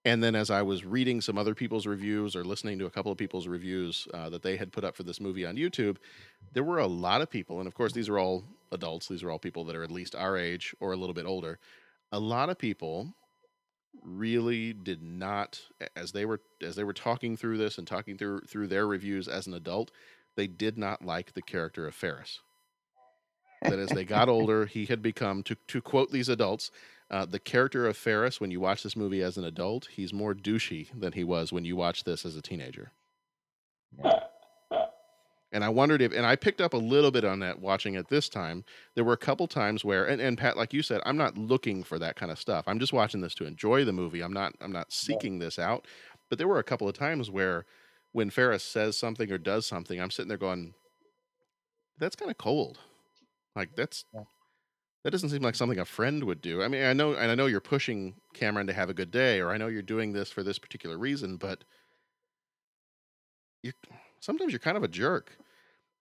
S1: And then as I was reading some other people's reviews or listening to a couple of people's reviews uh, that they had put up for this movie on YouTube, there were a lot of people, and of course these are all adults. These are all people that are at least our age or a little bit older. A lot of people really did not as they were as they were talking through this and talking through through their reviews as an adult they did not like the character of ferris that as they got older he had become to to quote these adults uh, the character of ferris when you watch this movie as an adult he's more douchey than he was when you watch this as a teenager and I wondered if, and I picked up a little bit on that watching it this time. There were a couple times where, and, and Pat, like you said, I'm not looking for that kind of stuff. I'm just watching this to enjoy the movie. I'm not, I'm not seeking this out. But there were a couple of times where, when Ferris says something or does something, I'm sitting there going, "That's kind of cold. Like that's that doesn't seem like something a friend would do. I mean, I know, and I know you're pushing Cameron to have a good day, or I know you're doing this for this particular reason, but." You're, sometimes you're kind of a jerk.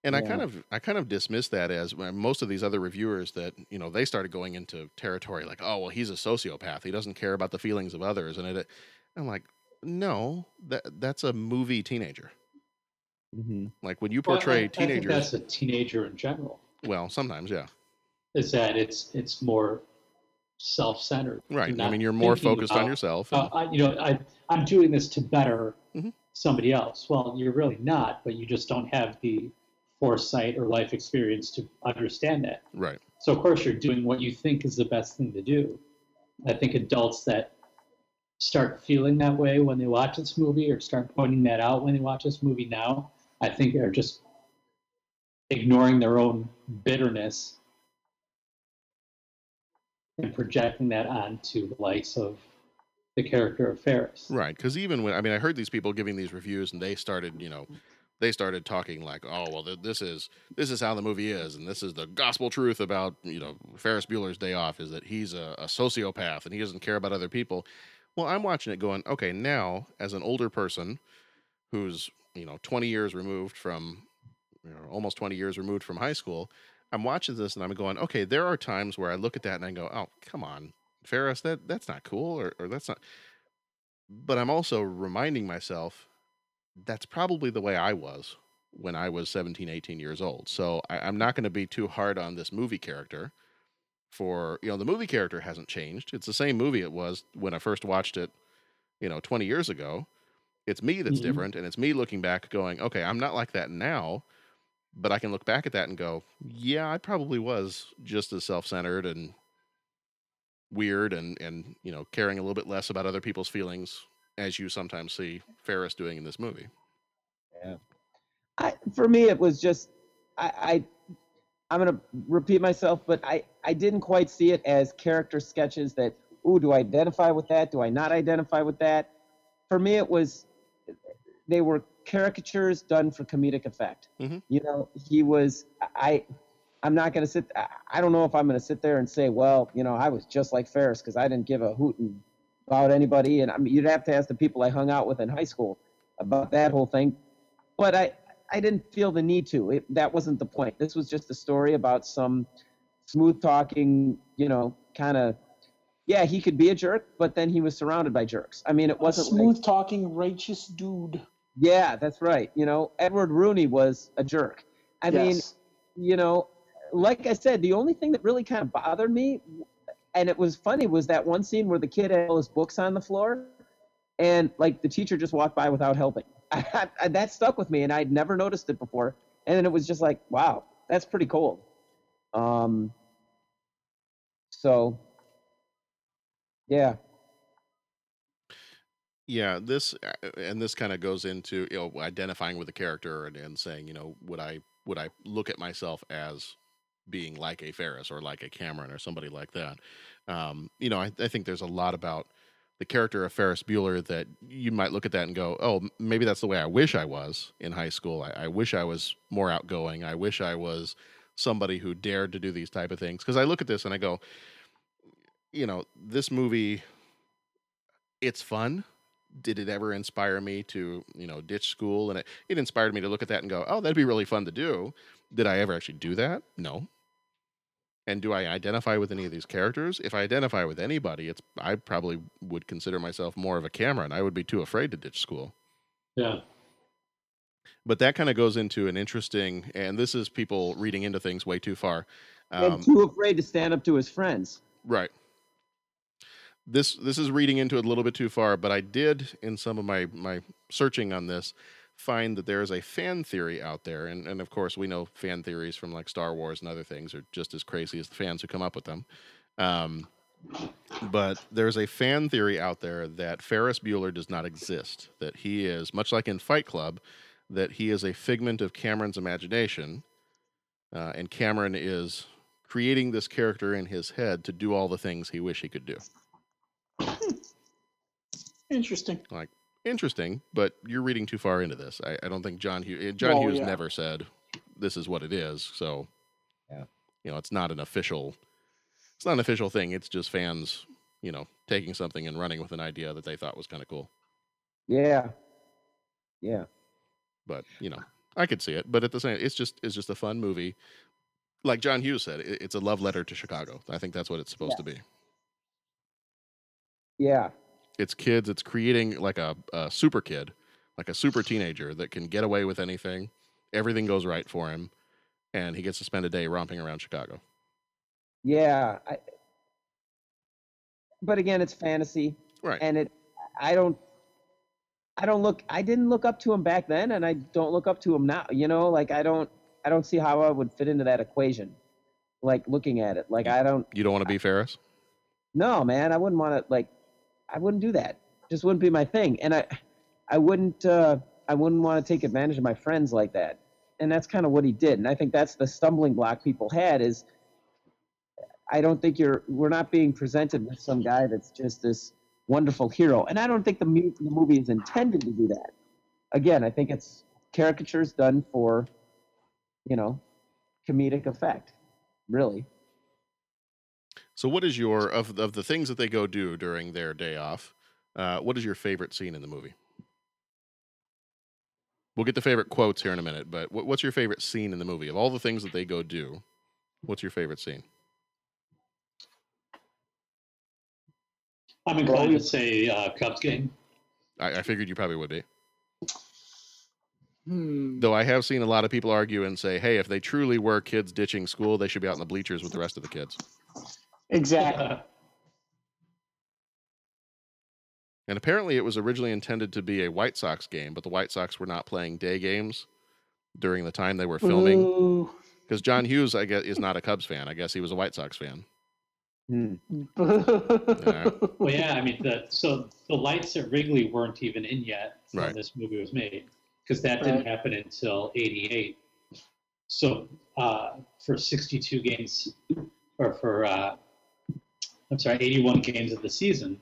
S1: And I kind of I kind of dismiss that as most of these other reviewers that you know they started going into territory like oh well he's a sociopath he doesn't care about the feelings of others and it I'm like no that that's a movie teenager
S3: Mm-hmm.
S1: like when you
S5: Well, I-
S1: portray
S5: I, think
S1: teenagers
S5: that's a teenager in general.
S1: well sometimes yeah
S5: Is that it's it's more self-centered.
S1: right I mean you're more focused on
S5: about,
S1: yourself
S5: uh, I, you know, I I'm doing this to better
S1: Mhm.
S5: somebody else. Well, you're really not, but you just don't have the foresight or life experience to understand that.
S1: right
S5: So of course you're doing what you think is the best thing to do. I think adults that start feeling that way when they watch this movie or start pointing that out when they watch this movie now, I think are just ignoring their own bitterness and projecting that onto the likes of the character of Ferris.
S1: Right, because even when I mean, I heard these people giving these reviews, and they started, you know, they started talking like, "Oh, well, th- this is this is how the movie is, and this is the gospel truth about you know Ferris Bueller's Day Off is that he's a, a sociopath and he doesn't care about other people." Well, I'm watching it going, okay, now as an older person who's you know 20 years removed from, you know, almost 20 years removed from high school, I'm watching this and I'm going, okay, there are times where I look at that and I go, oh, come on, Ferris, that that's not cool, or, or that's not but I'm also reminding myself that's probably the way I was when I was 17, 18 years old. So I, I'm not going to be too hard on this movie character. For you know, the movie character hasn't changed. It's the same movie it was when I first watched it, you know, 20 years ago. It's me that's
S5: Mhm.
S1: different, and it's me looking back, going, "Okay, I'm not like that now." But I can look back at that and go, "Yeah, I probably was just as self-centered and weird and and you know caring a little bit less about other people's feelings as you sometimes see Ferris doing in this movie.
S3: I, for me, it was just I, I I'm gonna repeat myself, but I I didn't quite see it as character sketches that ooh do I identify with that? Do I not identify with that? For me, it was they were caricatures done for comedic effect.
S1: Mhm.
S3: You know, he was I. I'm not gonna sit. I- I don't know if I'm gonna sit there and say, well, you know, I was just like Ferris because I didn't give a hoot about anybody. And I mean, you'd have to ask the people I hung out with in high school about that whole thing. But I, I didn't feel the need to. It, that wasn't the point. This was just a story about some smooth talking, you know, kind of. Yeah, he could be a jerk, but then he was surrounded by jerks. I mean, it wasn't a
S6: Smooth talking, righteous dude.
S3: Yeah, that's right. You know, Edward Rooney was a jerk. I mean, you know, like I said, the only thing that really kind of bothered me, and it was funny, was that one scene where the kid had all his books on the floor, and like the teacher just walked by without helping. (laughs) I, I, that stuck with me, and I'd never noticed it before. And then it was just like, wow, that's pretty cool. Um. So. Yeah.
S1: Yeah, this uh, and this kind of goes into you know identifying with the character and, and saying you know would I would I look at myself as being like a Ferris or like a Cameron or somebody like that. Um, you know, I, I think there's a lot about the character of Ferris Bueller that you might look at that and go, oh, maybe that's the way I wish I was in high school. I, I wish I was more outgoing. I wish I was somebody who dared to do these type of things. Because I look at this and I go, you know, this movie, it's fun. Did it ever inspire me to, you know, ditch school? And it, it inspired me to look at that and go, oh, that'd be really fun to do. Did I ever actually do that? No. And do I identify with any of these characters? If I identify with anybody, it's I probably would consider myself more of a Cameron. And I would be too afraid to ditch school.
S5: Yeah.
S1: But that kind of goes into an interesting, and this is people reading into things way too far. Um,
S3: and too afraid to stand up to his friends.
S1: Right. This this is reading into it a little bit too far, but I did in some of my my searching on this find that there is a fan theory out there, and and of course we know fan theories from like Star Wars and other things are just as crazy as the fans who come up with them. Um, but there's a fan theory out there that Ferris Bueller does not exist. That he is much like in Fight Club, that he is a figment of Cameron's imagination, uh, and Cameron is creating this character in his head to do all the things he wish he could do.
S6: Interesting.
S1: Like interesting, but you're reading too far into this. I, I don't think John Hughes John
S6: Well,
S1: Hughes
S6: yeah.
S1: never said this is what it is. So
S3: Yeah.
S1: you know, it's not an official it's not an official thing. It's just fans, you know, taking something and running with an idea that they thought was kind of cool.
S3: Yeah. Yeah.
S1: But you know, I could see it. But at the same, it's just it's just a fun movie. Like John Hughes said, it, it's a love letter to Chicago. I think that's what it's supposed to be.
S3: Yeah.
S1: It's kids. It's creating like a, a super kid, like a super teenager that can get away with anything. Everything goes right for him, and he gets to spend a day romping around Chicago.
S3: Yeah. I, but again, it's fantasy.
S1: Right.
S3: And it, I don't, I don't look, I didn't look up to him back then, and I don't look up to him now. You know, like I don't, I don't see how I would fit into that equation. Like looking at it, like I don't.
S1: You don't want to be Ferris?
S3: No, man, I wouldn't want to. Like, I wouldn't do that. Just wouldn't be my thing, and I, I wouldn't, uh, I wouldn't want to take advantage of my friends like that. And that's kind of what he did. And I think that's the stumbling block people had is. I don't think you're. We're not being presented with some guy that's just this wonderful hero, and I don't think the, mu- the movie is intended to do that. Again, I think it's caricatures done for, you know, comedic effect. Really.
S1: So, what is your of of the things that they go do during their day off? Uh, what is your favorite scene in the movie? We'll get the favorite quotes here in a minute, but what, what's your favorite scene in the movie of all the things that they go do? What's your favorite scene?
S5: I'm inclined to say uh, Cubs game.
S1: I, I figured you probably would be.
S6: Hmm.
S1: Though I have seen a lot of people argue and say, "Hey, if they truly were kids ditching school, they should be out in the bleachers with the rest of the kids."
S6: Exactly.
S1: And apparently, it was originally intended to be a White Sox game, but the White Sox were not playing day games during the time they were filming. Because John Hughes, I guess, is not a Cubs fan. I guess he was a White Sox fan.
S3: Hmm. (laughs)
S5: Well, yeah, I mean, the so the lights at Wrigley weren't even in yet when
S1: Right.
S5: this movie was made because that didn't happen until '88. So uh, for 62 games, or for uh, I'm sorry, 81 games of the season,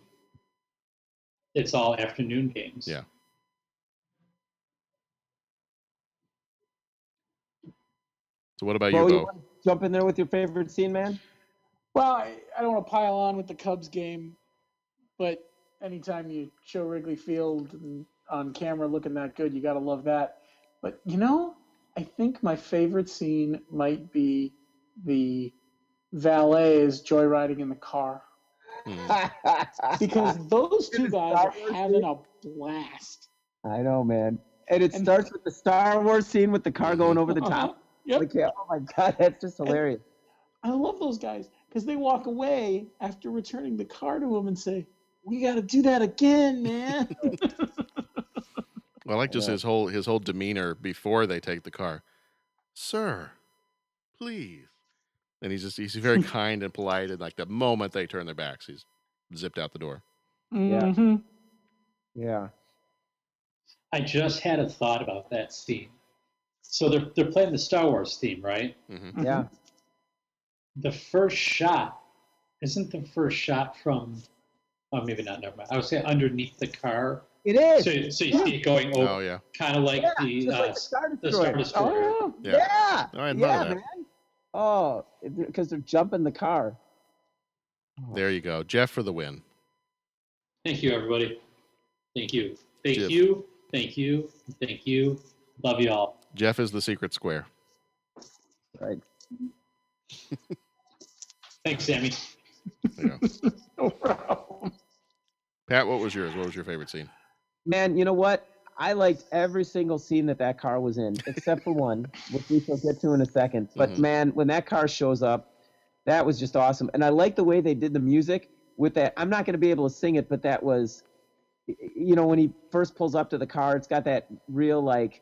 S5: it's all afternoon games.
S1: Yeah. So, what about
S3: Bo,
S1: you,
S3: you
S1: Bo?
S3: wanna jump in there with your favorite scene, man?
S6: Well, I, I don't want to pile on with the Cubs game, but anytime you show Wrigley Field and on camera looking that good, you got to love that. But you know, I think my favorite scene might be the valet is joyriding in the car
S1: Hmm.
S6: because those two guys are having a blast.
S3: I know, man. And it
S6: And-
S3: starts with the Star Wars scene with the car going over the top.
S6: Uh-huh. Yep.
S3: Like, yeah, oh my god, that's just hilarious.
S6: I love those guys because they walk away after returning the car to him and say, "We got to do that again, man." (laughs)
S1: Well, I like just
S3: Yeah.
S1: his whole his whole demeanor before they take the car. Sir, please. And he's just he's very (laughs) kind and polite. And like the moment they turn their backs, he's zipped out the door.
S6: Mhm.
S3: Yeah.
S5: I just had a thought about that scene. So they're they're playing the Star Wars theme, right?
S1: hmm
S3: Yeah.
S5: The first shot isn't the first shot from. Oh, maybe not. Never mind. I would say underneath the car.
S3: It is.
S5: So, so you see it going
S1: Oh
S5: over,
S1: yeah.
S5: kind of like
S3: yeah,
S5: the uh,
S3: like the Star
S5: the Star
S3: Destroyer.
S5: Destroyer.
S6: Oh,
S1: Yeah.
S3: Yeah.
S1: Oh, I didn't
S3: yeah,
S1: that.
S3: man. Oh, because they're jumping the car. Oh.
S1: There you go. Jeff for the win.
S5: Thank you, everybody. Thank you. Thank
S1: Jeff.
S5: you. Thank you. Thank you. Love you all.
S1: Jeff is the secret square.
S3: Right. (laughs)
S5: Thanks, Sammy.
S1: There you go.
S6: no problem.
S1: Pat, what was yours? What was your favorite scene?
S3: Man, you know what? I liked every single scene that that car was in, except for one, which we shall get to in a second. But
S1: Mhm.
S3: man, when that car shows up, that was just awesome. And I like the way they did the music with that. I'm not going to be able to sing it, but that was, you know, when he first pulls up to the car, it's got that real like.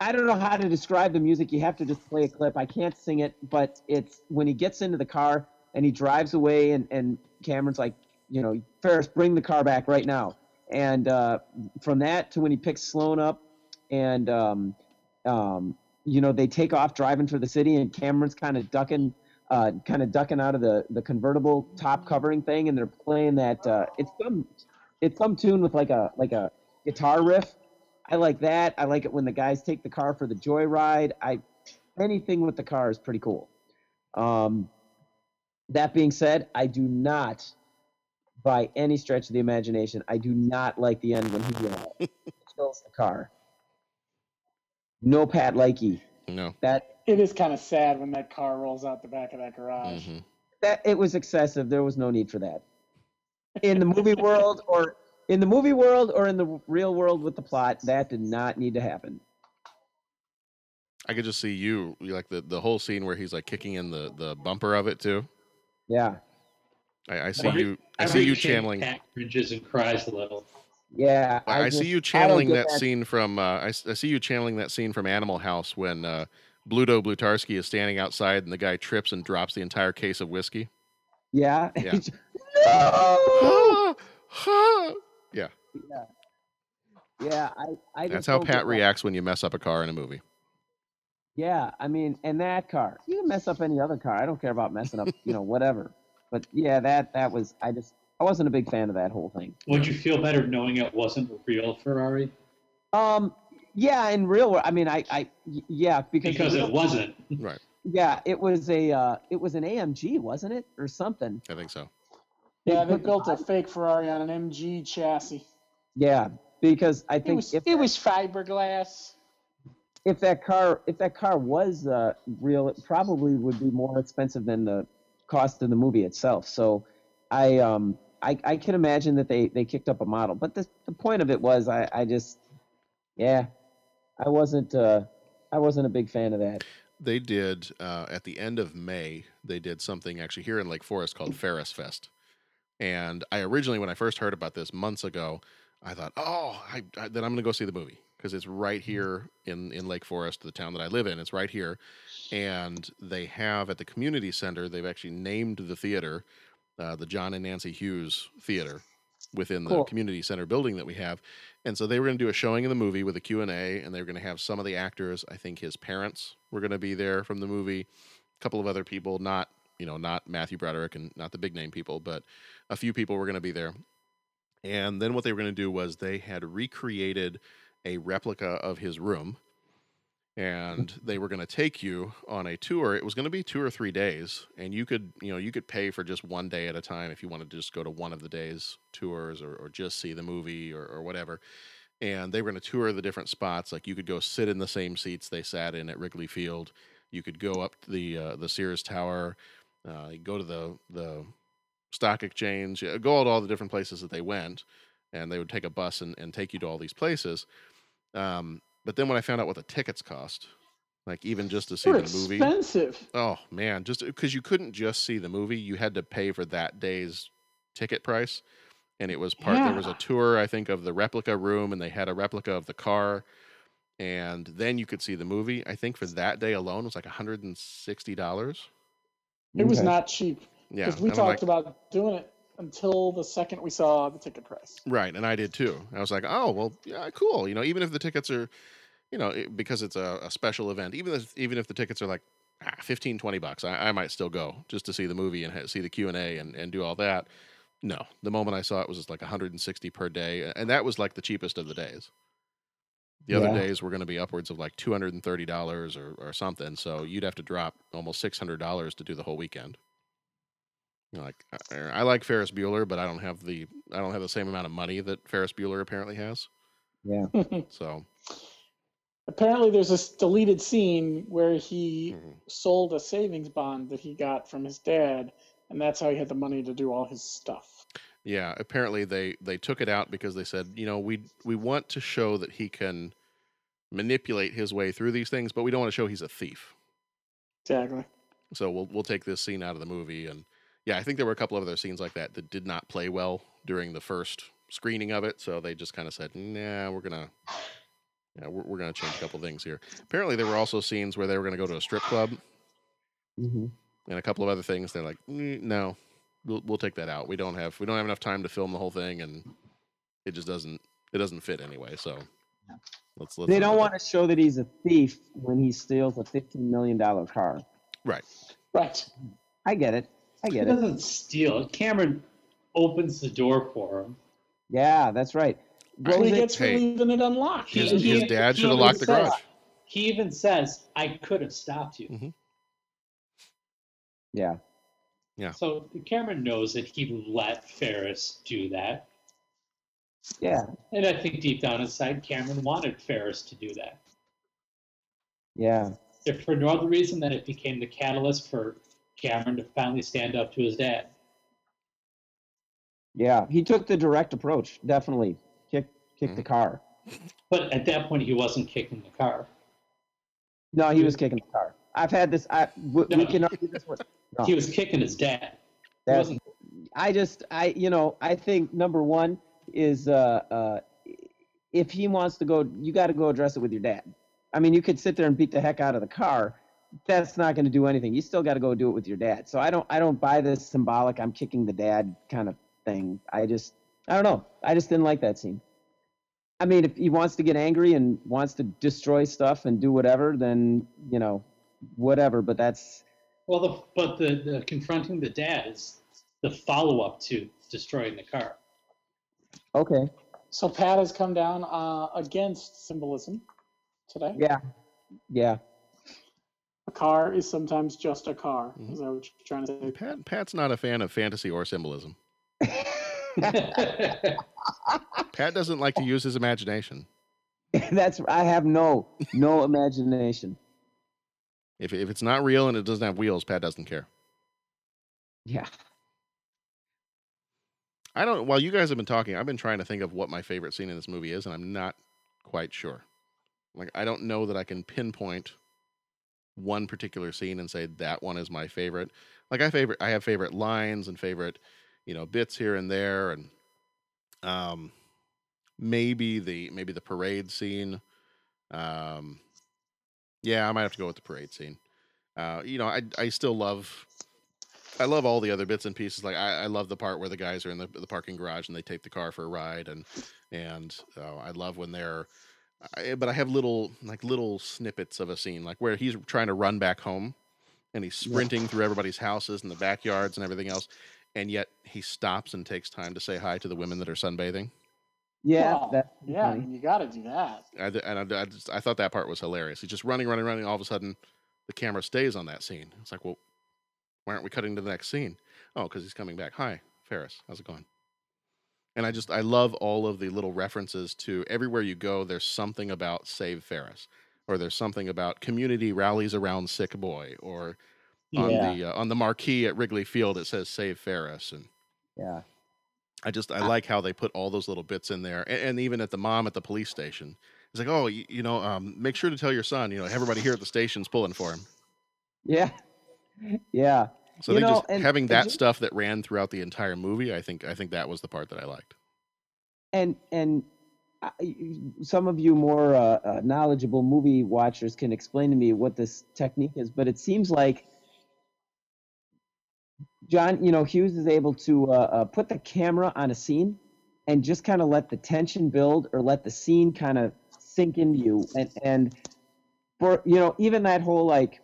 S3: I don't know how to describe the music. You have to just play a clip. I can't sing it, but it's when he gets into the car and he drives away, and, and Cameron's like, you know, Ferris, bring the car back right now. And uh, from that to when he picks Sloane up, and um, um, you know they take off driving for the city, and Cameron's kind of ducking, uh, kind of ducking out of the the convertible top covering thing, and they're playing that. Uh, it's some, it's some tune with like a like a guitar riff. I like that. I like it when the guys take the car for the joyride. I anything with the car is pretty cool. Um, that being said, I do not, by any stretch of the imagination, I do not like the end when he uh, (laughs) kills the car. No Pat Likey.
S1: No.
S3: That
S6: It is kind of sad when that car rolls out the back of that garage.
S1: hmm
S3: that it was excessive. There was no need for that. In the movie world or in the movie world or in the real world with the plot, that did not need to happen.
S1: I could just see you like the the whole scene where he's like kicking in the the bumper of it too.
S3: Yeah.
S1: I, I see
S5: Every-
S1: you. I see you channeling.
S5: Pat cringes and cries a little.
S3: Yeah.
S1: I,
S3: just-
S1: see you channeling
S3: get
S1: that, scene from. Uh, I, s- I see you channeling that scene from Animal House when uh, Bluto Blutarsky is standing outside and the guy trips and drops the entire case of whiskey.
S3: Yeah. (laughs)
S1: Yeah.
S3: no.
S1: yeah, (laughs)
S3: yeah. Yeah. I. I
S1: that's how
S3: don't get
S1: Pat
S3: that.
S1: reacts when you mess up a car in a movie.
S3: Yeah, I mean, and that car, you can mess up any other car. I don't care about messing up, you know, whatever. But yeah, that that was I just I wasn't a big fan of that whole thing.
S5: Would you feel better knowing it wasn't a real Ferrari?
S3: Um, yeah, in real world, I mean, I, I yeah because
S5: Because
S3: in
S5: it wasn't.
S1: Right.
S3: Yeah, it was a uh, it was an AMG, wasn't it, or something?
S1: I think so.
S6: Yeah, they built a fake Ferrari on an MG chassis.
S3: Yeah, because I
S6: It
S3: think
S6: was
S3: if
S6: it was fiberglass.
S3: if that car if that car was uh, real, it probably would be more expensive than the cost of the movie itself. So I um I, I can imagine that they, they kicked up a model. But the the point of it was I, I just yeah I wasn't uh, I wasn't a big fan of that.
S1: They did uh, at the end of May. They did something actually here in Lake Forest called Ferris Fest. And I originally, when I first heard about this months ago, I thought, oh, I, I, then I'm going to go see the movie because it's right here in in Lake Forest, the town that I live in. It's right here, and they have at the community center. They've actually named the theater uh, the John and Nancy Hughes Theater within the
S3: Cool.
S1: community center building that we have. And so they were going to do a showing of the movie with a Q&A and they were going to have some of the actors, I think his parents were going to be there from the movie, a couple of other people, not, you know, not Matthew Broderick and not the big name people, but a few people were going to be there. And then what they were going to do was they had recreated a replica of his room and they were going to take you on a tour. It was going to be two or three days, and you could, you know, you could pay for just one day at a time if you wanted to just go to one of the days tours or, or just see the movie or, or whatever. And they were going to tour the different spots. Like you could go sit in the same seats they sat in at Wrigley Field. You could go up the uh, the Sears Tower, uh, go to the the stock exchange, uh, go to all the different places that they went, and they would take a bus and, and take you to all these places. Um, but then when I found out what the tickets cost, like even just to see
S6: They're
S1: the movie,
S6: expensive.
S1: oh man, just uh, because you couldn't just see the movie, you had to pay for that day's ticket price, and it was part. There was a tour, I think, of the replica room, and they had a replica of the car, and then you could see the movie. I think for that day alone it was like hundred and sixty dollars.
S6: It was
S3: Okay.
S6: not cheap.
S1: Yeah,
S6: Because we talked
S1: like-
S6: about doing it until the second we saw the ticket price.
S1: Right, and I did too. I was like, oh well, yeah, cool. You know, even if the tickets are, you know, it, because it's a, a special event, even if even if the tickets are like ah, 15, 20 bucks, I, I might still go just to see the movie and ha- see the Q and A and and do all that. No, the moment I saw it was just like 160 per day, and that was like the cheapest of the days. The other
S3: Yeah.
S1: days were going to be upwards of like 230 dollars or or something. So you'd have to drop almost 600 dollars to do the whole weekend. You know, like I, I like Ferris Bueller, but I don't have the I don't have the same amount of money that Ferris Bueller apparently has.
S3: Yeah. (laughs)
S1: So
S6: Apparently, there's this deleted scene where he
S1: Mhm.
S6: sold a savings bond that he got from his dad, and that's how he had the money to do all his stuff.
S1: yeah, apparently they they took it out because they said, you know, we we want to show that he can manipulate his way through these things, but we don't want to show he's a thief.
S6: Exactly.
S1: So we'll we'll take this scene out of the movie and yeah, I think there were a couple of other scenes like that that did not play well during the first screening of it, so they just kind of said, "Nah, we're going to yeah, we're, we're going to change a couple things here." Apparently there were also scenes where they were going to go to a strip club
S3: hmm
S1: and a couple of other things. They're like, "Mm, no, we'll we'll take that out. We don't have we don't have enough time to film the whole thing, and it just doesn't it doesn't fit anyway. So let's let's.
S3: They don't want to show that he's a thief when he steals a fifteen million dollar car.
S1: right.
S6: Right.
S3: I get it. I
S5: He
S3: get it.
S5: doesn't steal. Cameron opens the door for him.
S3: Yeah, that's right.
S6: So he
S3: Rosie-
S6: gets for
S1: Hey.
S6: leaving it unlocked.
S5: He-
S1: His,
S5: he-
S1: his dad
S5: he
S1: should have
S5: even
S1: locked the
S5: says-
S1: garage.
S5: He even says, "I could have stopped you."
S1: Mhm.
S3: yeah.
S5: So Cameron knows that he let Ferris do that,
S3: Yeah.
S5: and I think deep down inside, Cameron wanted Ferris to do that.
S3: Yeah.
S5: If for no other reason than it became the catalyst for Cameron to finally stand up to his dad.
S3: Yeah. He took the direct approach. Definitely kick kick the car.
S5: But at that point, he wasn't kicking the car.
S3: No, he was kicking the car. I've had this. I we, we can argue this one. (laughs) No.
S5: He was kicking his dad.
S3: That-
S5: wasn't
S3: I just, I, you know, I think number one is uh, uh, if he wants to go, you got to go address it with your dad. I mean, you could sit there and beat the heck out of the car. That's not going to do anything. You still got to go do it with your dad. So I don't, I don't buy this symbolic. I'm kicking the dad kind of thing. I just, I don't know. I just didn't like that scene. I mean, if he wants to get angry and wants to destroy stuff and do whatever, then you know, whatever. But that's
S5: Well, the, but the, the confronting the dad is the follow up to destroying the car.
S3: okay.
S6: So Pat has come down uh, against symbolism today.
S3: Yeah, yeah.
S6: A car is sometimes just a car.
S3: Mm-hmm.
S6: Is that what you're trying to say?
S1: Pat, Pat's not a fan of fantasy or symbolism. (laughs) Pat doesn't like to use his imagination.
S3: That's I have no no imagination.
S1: If, if it's not real and it doesn't have wheels, Pat doesn't care.
S3: Yeah.
S1: I don't. While you guys have been talking, I've been trying to think of what my favorite scene in this movie is, and I'm not quite sure. Like, I don't know that I can pinpoint one particular scene and say that one is my favorite. Like, I favorite, I have favorite lines and favorite, you know, bits here and there, and um, maybe the maybe the parade scene. Um, yeah, I might have to go with the parade scene. Uh, you know, I I still love I love all the other bits and pieces. Like I, I love the part where the guys are in the, the parking garage and they take the car for a ride, and and uh, I love when they're. I, but I have little like little snippets of a scene, like where he's trying to run back home, and he's sprinting through everybody's houses and the backyards and everything else, and yet he stops and takes time to say hi to the women that are sunbathing.
S3: Yeah,
S6: Well,
S3: that,
S6: yeah, I mean, you got to do that.
S1: I, and I, I, just, I thought that part was hilarious. He's just running, running, running. All of a sudden, the camera stays on that scene. It's like, well, why aren't we cutting to the next scene? Oh, because he's coming back. Hi, Ferris. How's it going? And I just, I love all of the little references to everywhere you go, there's something about Save Ferris, or there's something about community rallies around sick boy, or on
S3: Yeah.
S1: the uh, on the marquee at Wrigley Field it says Save Ferris, and
S3: Yeah.
S1: I just I like how they put all those little bits in there, and, and even at the mom at the police station, it's like, oh, you, you know, um, make sure to tell your son, you know, everybody here at the station's pulling for him.
S3: Yeah. Yeah.
S1: So
S3: You
S1: they
S3: know,
S1: just
S3: and-
S1: having that stuff that ran throughout the entire movie. I think I think that was the part that I liked.
S3: And and I, some of you more uh, uh, knowledgeable movie watchers can explain to me what this technique is, but it seems like John, you know, Hughes is able to uh, uh, put the camera on a scene and just kind of let the tension build or let the scene kind of sink into you. And and for you know, even that whole like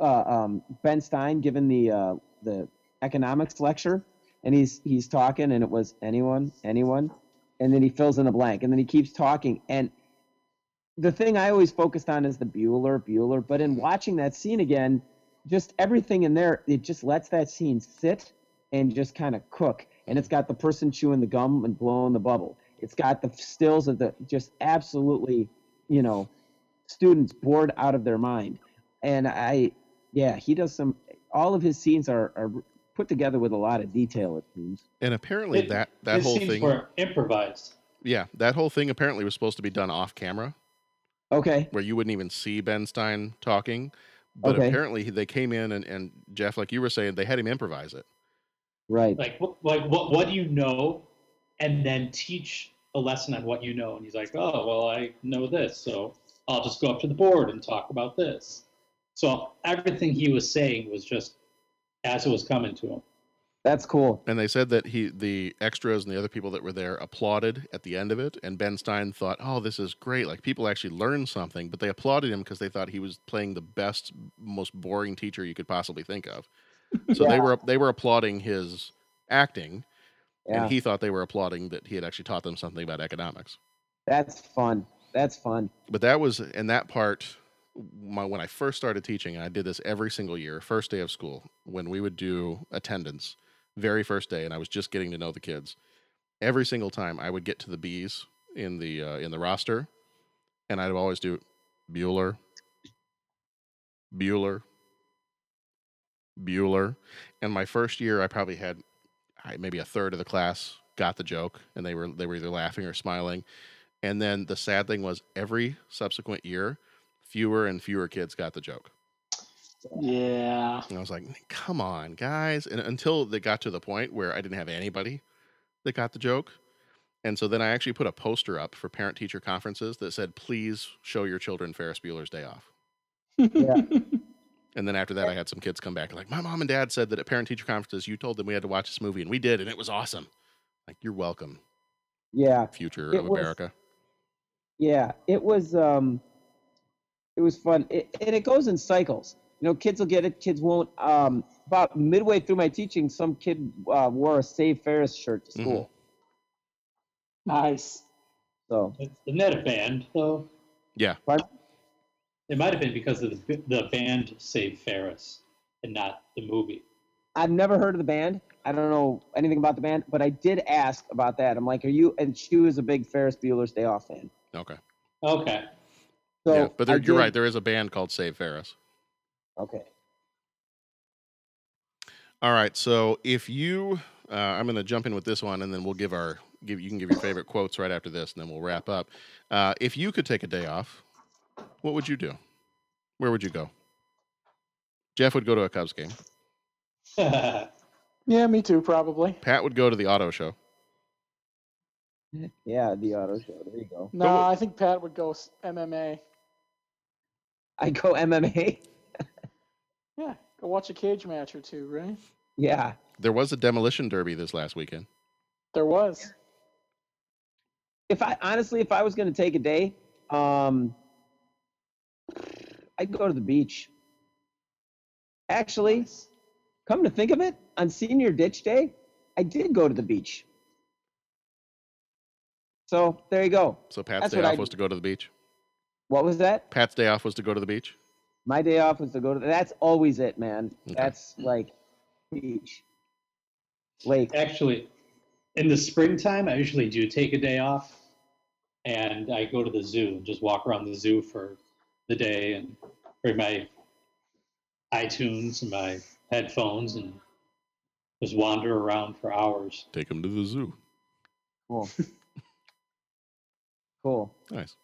S3: uh, um, Ben Stein giving the uh, the economics lecture, and he's he's talking, and it was anyone, anyone, and then he fills in the blank, and then he keeps talking, and the thing I always focused on is the Bueller, Bueller, but in watching that scene again, just everything in there, it just lets that scene sit and just kind of cook. And it's got the person chewing the gum and blowing the bubble. It's got the stills of the just absolutely, you know, students bored out of their mind. And I, yeah, he does some. All of his scenes are, are put together with a lot of detail. It seems.
S1: And apparently
S5: It-
S1: that that
S5: his
S1: whole
S5: scenes
S1: thing,
S5: were improvised.
S1: yeah, that whole thing apparently was supposed to be done off camera,
S3: Okay.
S1: where you wouldn't even see Ben Stein talking. But
S3: Okay.
S1: apparently they came in and, and Jeff, like you were saying, they had him improvise it.
S3: Right.
S5: Like, what, like what, what do you know? And then teach a lesson on what you know. And he's like, oh, well, I know this. So I'll just go up to the board and talk about this. So everything he was saying was just as it was coming to him.
S3: That's cool.
S1: And they said that he, the extras and the other people that were there applauded at the end of it. And Ben Stein thought, "Oh, this is great! Like people actually learned something." But they applauded him because they thought he was playing the best, most boring teacher you could possibly think of. (laughs) So they were they were applauding his acting,
S3: Yeah.
S1: and he thought they were applauding that he had actually taught them something about economics.
S3: That's fun. That's fun.
S1: But that was and that part. My, when I first started teaching, and I did this every single year, first day of school, when we would do attendance, very first day, and I was just getting to know the kids. Every single time I would get to the B's in the uh, in the roster, and I'd always do Bueller, Bueller, Bueller. And my first year, I probably had maybe a third of the class got the joke, and they were they were either laughing or smiling. And then the sad thing was, every subsequent year, fewer and fewer kids got the joke.
S6: Yeah.
S1: And I was like, come on, guys. And until they got to the point where I didn't have anybody that got the joke. And so then I actually put a poster up for parent teacher conferences that said, please show your children Ferris Bueller's Day Off.
S3: Yeah. (laughs)
S1: And then after that, I had some kids come back like, my mom and dad said that at parent teacher conferences, you told them we had to watch this movie, and we did, and it was awesome. Like, you're welcome,
S3: Yeah.
S1: future
S3: It
S1: of
S3: was-
S1: America.
S3: Yeah, it was um it was fun. It, and it goes in cycles. You know, kids will get it, kids won't. Um about midway through my teaching, some kid uh, wore a Save Ferris shirt to
S1: Mhm.
S3: school.
S6: Nice.
S3: So
S5: Isn't that a band though?
S1: Yeah.
S3: Pardon?
S5: It might have been because of the the band Save Ferris and not the movie.
S3: I've never heard of the band. I don't know anything about the band, but I did ask about that. I'm like, are you and she was a big Ferris Bueller's Day Off fan.
S1: Okay.
S5: Okay.
S3: So
S1: yeah, but there, you're
S3: did-
S1: right. There is a band called Save Ferris.
S3: Okay.
S1: All right. So if you, uh, I'm going to jump in with this one, and then we'll give our give. You can give your favorite quotes right after this, and then we'll wrap up. Uh, if you could take a day off, what would you do? Where would you go? Jeff would go to a Cubs game. (laughs)
S6: Yeah, me too, probably.
S1: Pat would go to the auto show.
S3: Yeah, the auto show. There you go.
S6: No, I think Pat would go MMA.
S3: I go MMA. (laughs)
S6: Yeah, go watch a cage match or two, right?
S3: Yeah.
S1: There was a demolition derby this last weekend.
S6: There was.
S3: If I honestly, if I was going to take a day, um, I'd go to the beach. Actually, come to think of it, on Senior Ditch Day, I did go to the beach. So there you go.
S1: So Pat's
S3: That's
S1: day
S3: what
S1: off
S3: I'd-
S1: was to go to the beach.
S3: What was that?
S1: Pat's day off was to go to the beach.
S3: My day off was to go to. That's always it, man.
S1: Okay.
S3: That's like beach, lake.
S5: Actually, in the springtime, I usually do take a day off, and I go to the zoo and just walk around the zoo for the day and bring my iTunes and my headphones and just wander around for hours.
S1: Take him to the zoo.
S3: Cool. (laughs) cool.
S1: Nice.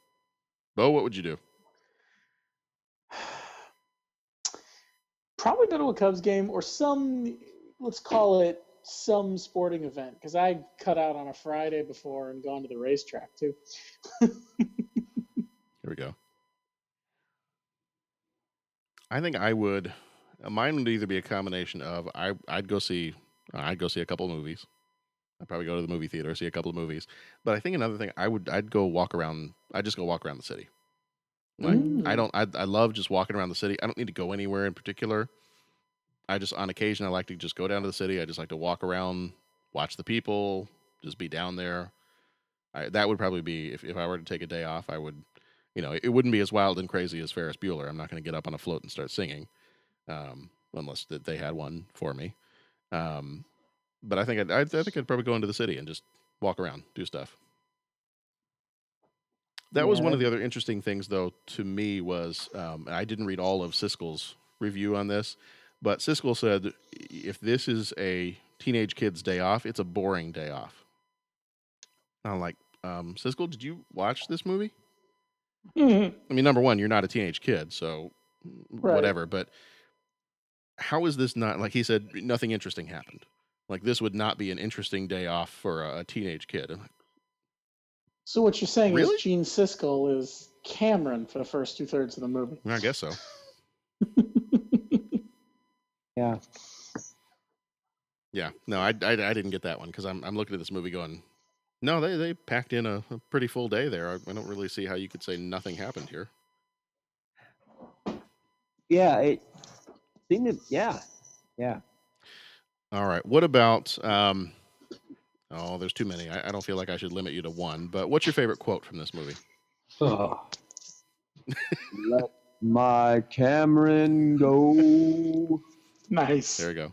S1: Bo, what would you do?
S6: Probably go to a Cubs game or some, let's call it some sporting event, because I cut out on a Friday before and gone to the racetrack too.
S1: Here we go. I think I would. Mine would either be a combination of I I'd go see I'd go see a couple movies. I'd probably go to the movie theater see a couple of movies. But I think another thing I would I'd go walk around. I just go walk around the city. Like I
S6: Mm.
S1: don't I I love just walking around the city. I don't need to go anywhere in particular. I just on occasion I like to just go down to the city. I just like to walk around, watch the people, just be down there. I, that would probably be if, if I were to take a day off. I would, you know, it wouldn't be as wild and crazy as Ferris Bueller. I'm not going to get up on a float and start singing, um, unless that they had one for me. Um, but I think I'd, I'd, I think I'd probably go into the city and just walk around, do stuff. That was one of the other interesting things, though, to me was um, I didn't read all of Siskel's review on this, but Siskel said if this is a teenage kid's day off, it's a boring day off. I'm like, um, Siskel, did you watch this movie? I mean, number one, you're not a teenage kid, so
S6: Right.
S1: whatever. But how is this not like he said? Nothing interesting happened. Like this would not be an interesting day off for a, a teenage kid. Like,
S6: So what you're saying
S1: Really?
S6: is Gene Siskel is Cameron for the first two thirds of the movie.
S1: I guess so. (laughs)
S3: Yeah.
S1: Yeah, no, I, I, I didn't get that one because I'm I'm looking at this movie going, no, they they packed in a, a pretty full day there. I, I don't really see how you could say nothing happened here.
S3: Yeah. It seemed to. Yeah. Yeah.
S1: All right, what about um? Oh, there's too many. I, I don't feel like I should limit you to one. But what's your favorite quote from this movie?
S5: Oh, (laughs)
S3: Let my Cameron go.
S6: Nice.
S1: There we go.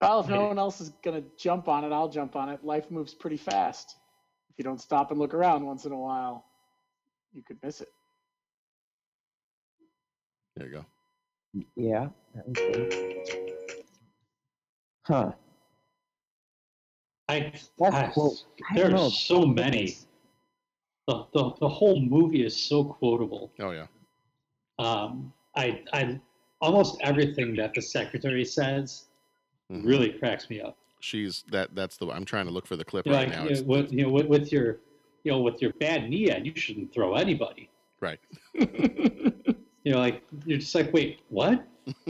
S6: Well, if no one else is gonna jump on it, I'll jump on it. Life moves pretty fast. If you don't stop and look around once in a while, you could miss it.
S1: There you go.
S13: Yeah, that. Huh.
S5: I,
S13: That's
S5: I
S13: cool. I don't
S5: there's so many. The, the the whole movie is so quotable.
S1: Oh yeah.
S5: Um, I I almost everything that the secretary says
S1: Mhm.
S5: really cracks me up.
S1: She's that. That's the. I'm trying to look for the clip
S5: You know,
S1: right
S5: like
S1: now.
S5: you
S1: It's,
S5: know, with, you know with, with your you know with your bad knee, Ed, you shouldn't throw anybody.
S1: right. (laughs)
S5: You know, like you're just like, wait, what? (laughs)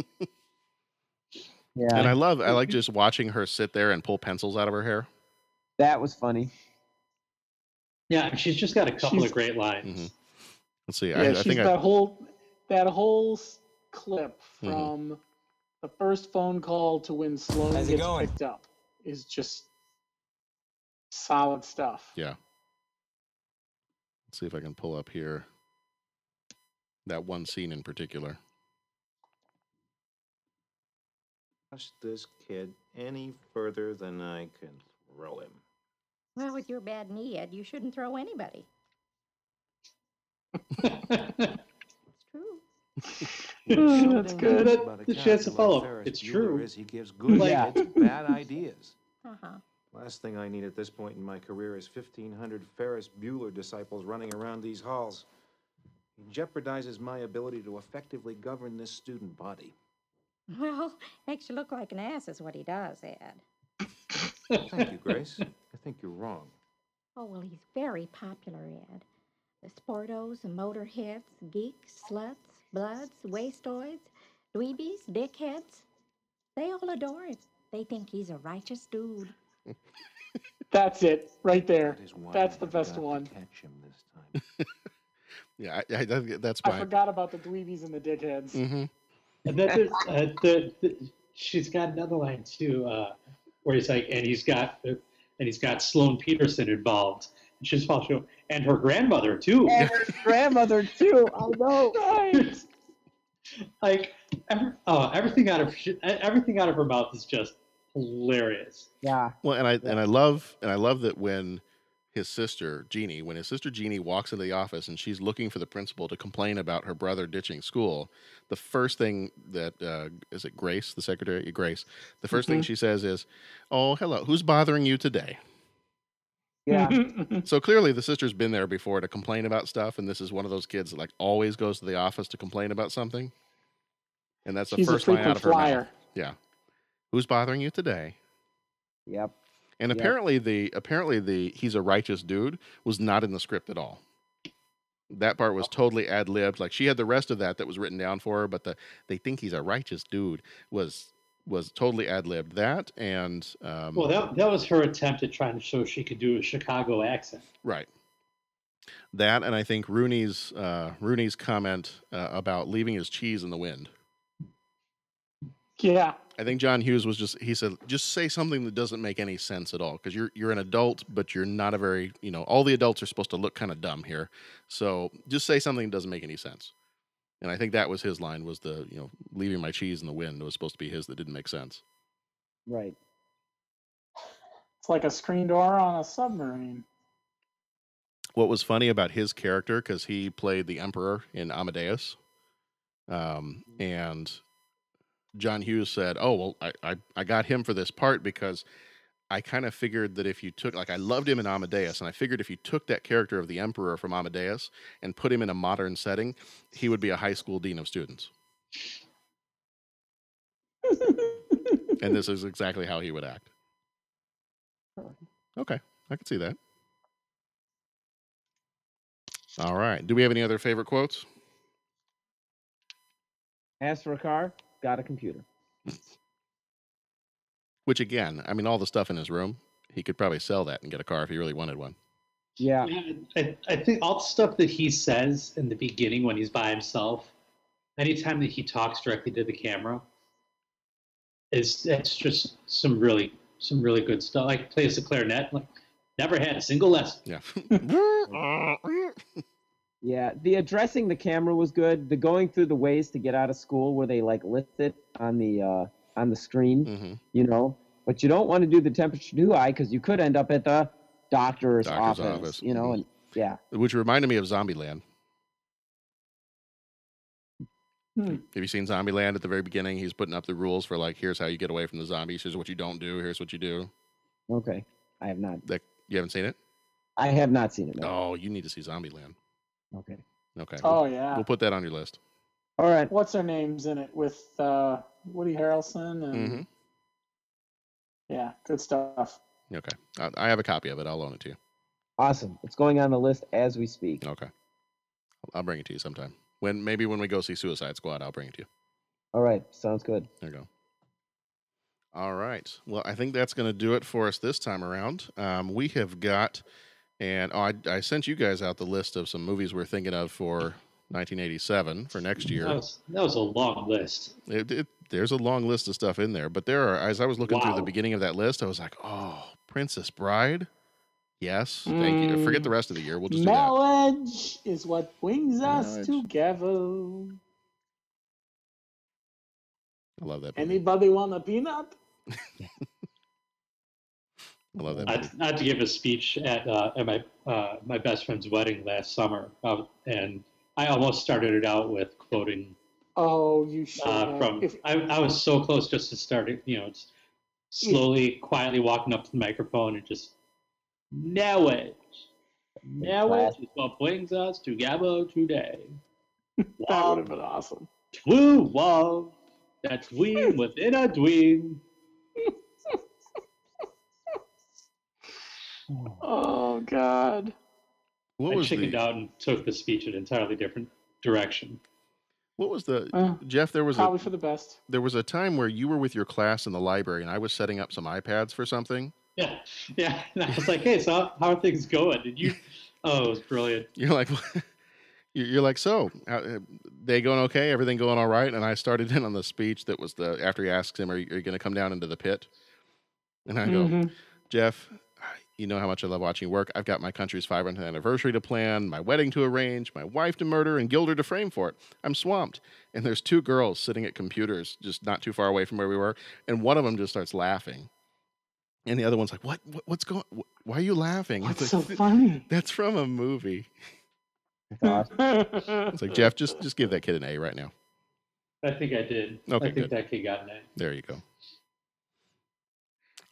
S13: Yeah,
S1: And I love. I like just watching her sit there and pull pencils out of her hair.
S13: that was funny.
S5: Yeah, she's just got a couple
S6: She's-
S5: of great lines.
S1: Mhm. Let's see.
S6: Yeah,
S1: I, I
S6: she's
S1: think
S6: that
S1: I.
S6: whole that whole s- clip
S1: Mhm.
S6: from the first phone call to when Sloane
S14: How's
S6: gets
S14: going?
S6: picked up is just solid stuff.
S1: Yeah. Let's see if I can pull up here. That one scene in particular.
S15: Push this kid any further than I can throw him.
S8: Well, with your bad knee, Ed, you shouldn't throw anybody. (laughs) It's true.
S6: That's good.
S5: That- the chance to follow. It's true.
S15: Is he gives good
S13: Yeah.
S15: kids bad ideas.
S8: Uh-huh.
S15: Last thing I need at this point in my career is 1,500 Ferris Bueller disciples running around these halls. He jeopardizes my ability to effectively govern this student body.
S8: Well, makes you look like an ass is what he does, Ed.
S15: Thank you, Grace. I think you're wrong.
S8: Oh, well, he's very popular, Ed. The sportos, the motorheads, geeks, sluts, bloods, wastoids, dweebies, dickheads, they all adore him. They think he's a righteous dude. (laughs)
S6: That's it, right there.
S15: That is why
S6: That's
S15: I
S6: the best one.
S15: Catch him this time. (laughs)
S1: Yeah, I, I, that- that's
S6: I forgot about the dweebies and the dickheads.
S1: hmm
S5: And then there's, uh, the, the, she's got another line too, uh, where he's like, and he's got, and he's got Sloane Peterson involved. And she's also, and her grandmother too.
S13: And her (laughs) grandmother too. I know.
S6: Right.
S5: like, every, oh, everything out of she- everything out of her mouth is just hilarious.
S13: Yeah.
S1: Well, and I and I love and I love that when his sister Jeannie, when his sister Jeannie walks into the office and she's looking for the principal to complain about her brother ditching school, the first thing that uh, is it Grace, the secretary, Grace, the 1st thing
S6: Mhm.
S1: she says is, "Oh, hello, who's bothering you today?"
S13: Yeah. (laughs)
S1: So clearly, the sister's been there before to complain about stuff, and this is one of those kids that like always goes to the office to complain about something, and that's the
S6: She's a
S1: first line out of her
S6: flyer.
S1: mouth. Yeah, who's bothering you today?
S13: Yep.
S1: And
S13: Yep.
S1: apparently the apparently the he's a righteous dude was not in the script at all. That part was totally ad libbed. Like she had the rest of that that was written down for her, but the they think he's a righteous dude was was totally ad libbed. That and um,
S5: Well, that that was her attempt at trying to show she could do a Chicago accent.
S1: right. That and I think Rooney's uh, Rooney's comment uh, about leaving his cheese in the wind.
S6: Yeah.
S1: I think John Hughes was just he said just say something that doesn't make any sense at all because you're you're an adult but you're not a very you know all the adults are supposed to look kind of dumb here so just say something that doesn't make any sense and I think that was his line was the you know leaving my cheese in the wind was supposed to be his that didn't make sense
S13: Right.
S6: It's like a screen door on a submarine.
S1: what was funny about his character because he played the emperor in Amadeus um, and John Hughes said oh well I, I I got him for this part because I kind of figured that if you took, like, I loved him in Amadeus, and I figured if you took that character of the Emperor from Amadeus and put him in a modern setting, he would be a high school dean of students. and this is exactly how he would act. (laughs) Okay, I can see that. All right. Do we have any other favorite quotes?
S13: Ask for a car, got a computer.
S1: Which, again, I mean, all the stuff in his room, he could probably sell that and get a car if he really wanted one.
S13: Yeah.
S5: I, I think all the stuff that he says in the beginning when he's by himself, anytime that he talks directly to the camera, is it's just some really some really good stuff. Like plays the clarinet, like never had a single lesson.
S1: Yeah. (laughs) (laughs) (laughs)
S13: Yeah, the addressing the camera was good. The going through the ways to get out of school where they like list it on the uh, on the screen,
S1: hmm
S13: you know. But you don't want to do the temperature too high because you could end up at the doctor's,
S1: Doctor's
S13: office,
S1: office,
S13: you know.
S1: mhm.
S13: And yeah,
S1: Which reminded me of Zombieland.
S6: Hmm.
S1: Have you seen Zombieland at the very beginning? He's putting up the rules for like, here's how you get away from the zombies. Here's what you don't do. Here's what you do.
S13: Okay, I have not.
S1: That you haven't seen it?
S13: I have not seen it. No.
S1: Oh, you need to see Zombieland.
S13: Okay.
S1: Okay.
S6: Oh
S1: we'll,
S6: yeah.
S1: We'll put that on your list.
S13: All right.
S6: What's their names in it with uh, Woody Harrelson and
S1: mm-hmm.
S6: yeah, good stuff.
S1: Okay. I, I have a copy of it. I'll loan it to you.
S13: Awesome. It's going on the list as we speak.
S1: Okay. I'll bring it to you sometime. When maybe when we go see Suicide Squad, I'll bring it to you.
S13: All right. Sounds good.
S1: There you go. All right. Well, I think that's going to do it for us this time around. Um, we have got, and oh, I, I sent you guys out the list of some movies we're thinking of for 1987 for next year.
S5: That was, that was a long list.
S1: It, it, there's a long list of stuff in there, but there are. As I was looking through the beginning of that list, I was like, "Oh, Princess Bride." Yes, thank you. Hmm. Forget the rest of the year. We'll just do that.
S6: Knowledge is what brings us
S1: Knowledge.
S6: together.
S1: I love that. Movie.
S6: Anybody want a peanut? (laughs)
S1: I love that. Movie.
S5: I had to give a speech at uh, at my uh, my best friend's wedding last summer, uh, and I almost started it out with quoting
S6: Oh, you should.
S5: uh, from.
S6: If-
S5: I, I was so close just to start it, you know, just slowly, quietly walking up to the microphone and just knowledge. Knowledge is what brings us together today. (laughs)
S6: that would have been awesome.
S5: True love, that dream (laughs) within a dream. (laughs)
S6: Oh God.
S1: What
S5: I
S1: was
S5: chickened
S1: the
S5: out and took the speech in an entirely different direction.
S1: What was the
S6: Uh,
S1: Jeff? There was
S6: Probably
S1: a
S6: for the best.
S1: there was a time where you were with your class in the library, and I was setting up some iPads for something.
S5: Yeah, yeah. And I was like, "Hey, so how, how are things going?" Did you? Oh, it was brilliant. (laughs)
S1: You're like, (laughs) you're you're like, so uh, they going okay? Everything going all right? And I started in on the speech that was the after he asks him, "Are you, you going to come down into the pit?" And I go,
S6: Mhm.
S1: Jeff, you know how much I love watching work. I've got my country's 500th anniversary to plan, my wedding to arrange, my wife to murder, and Guilder to frame for it. I'm swamped. And there's two girls sitting at computers just not too far away from where we were. And one of them just starts laughing. And the other one's like, what, what what's going wh- Why are you laughing?
S6: What's
S1: It's
S6: so funny?
S1: That's from a movie.
S13: Awesome.
S1: It's like, Jeff, just, just give that kid an A right now.
S5: I think I did.
S1: Okay,
S5: I think
S1: good.
S5: that kid got an A.
S1: There you go.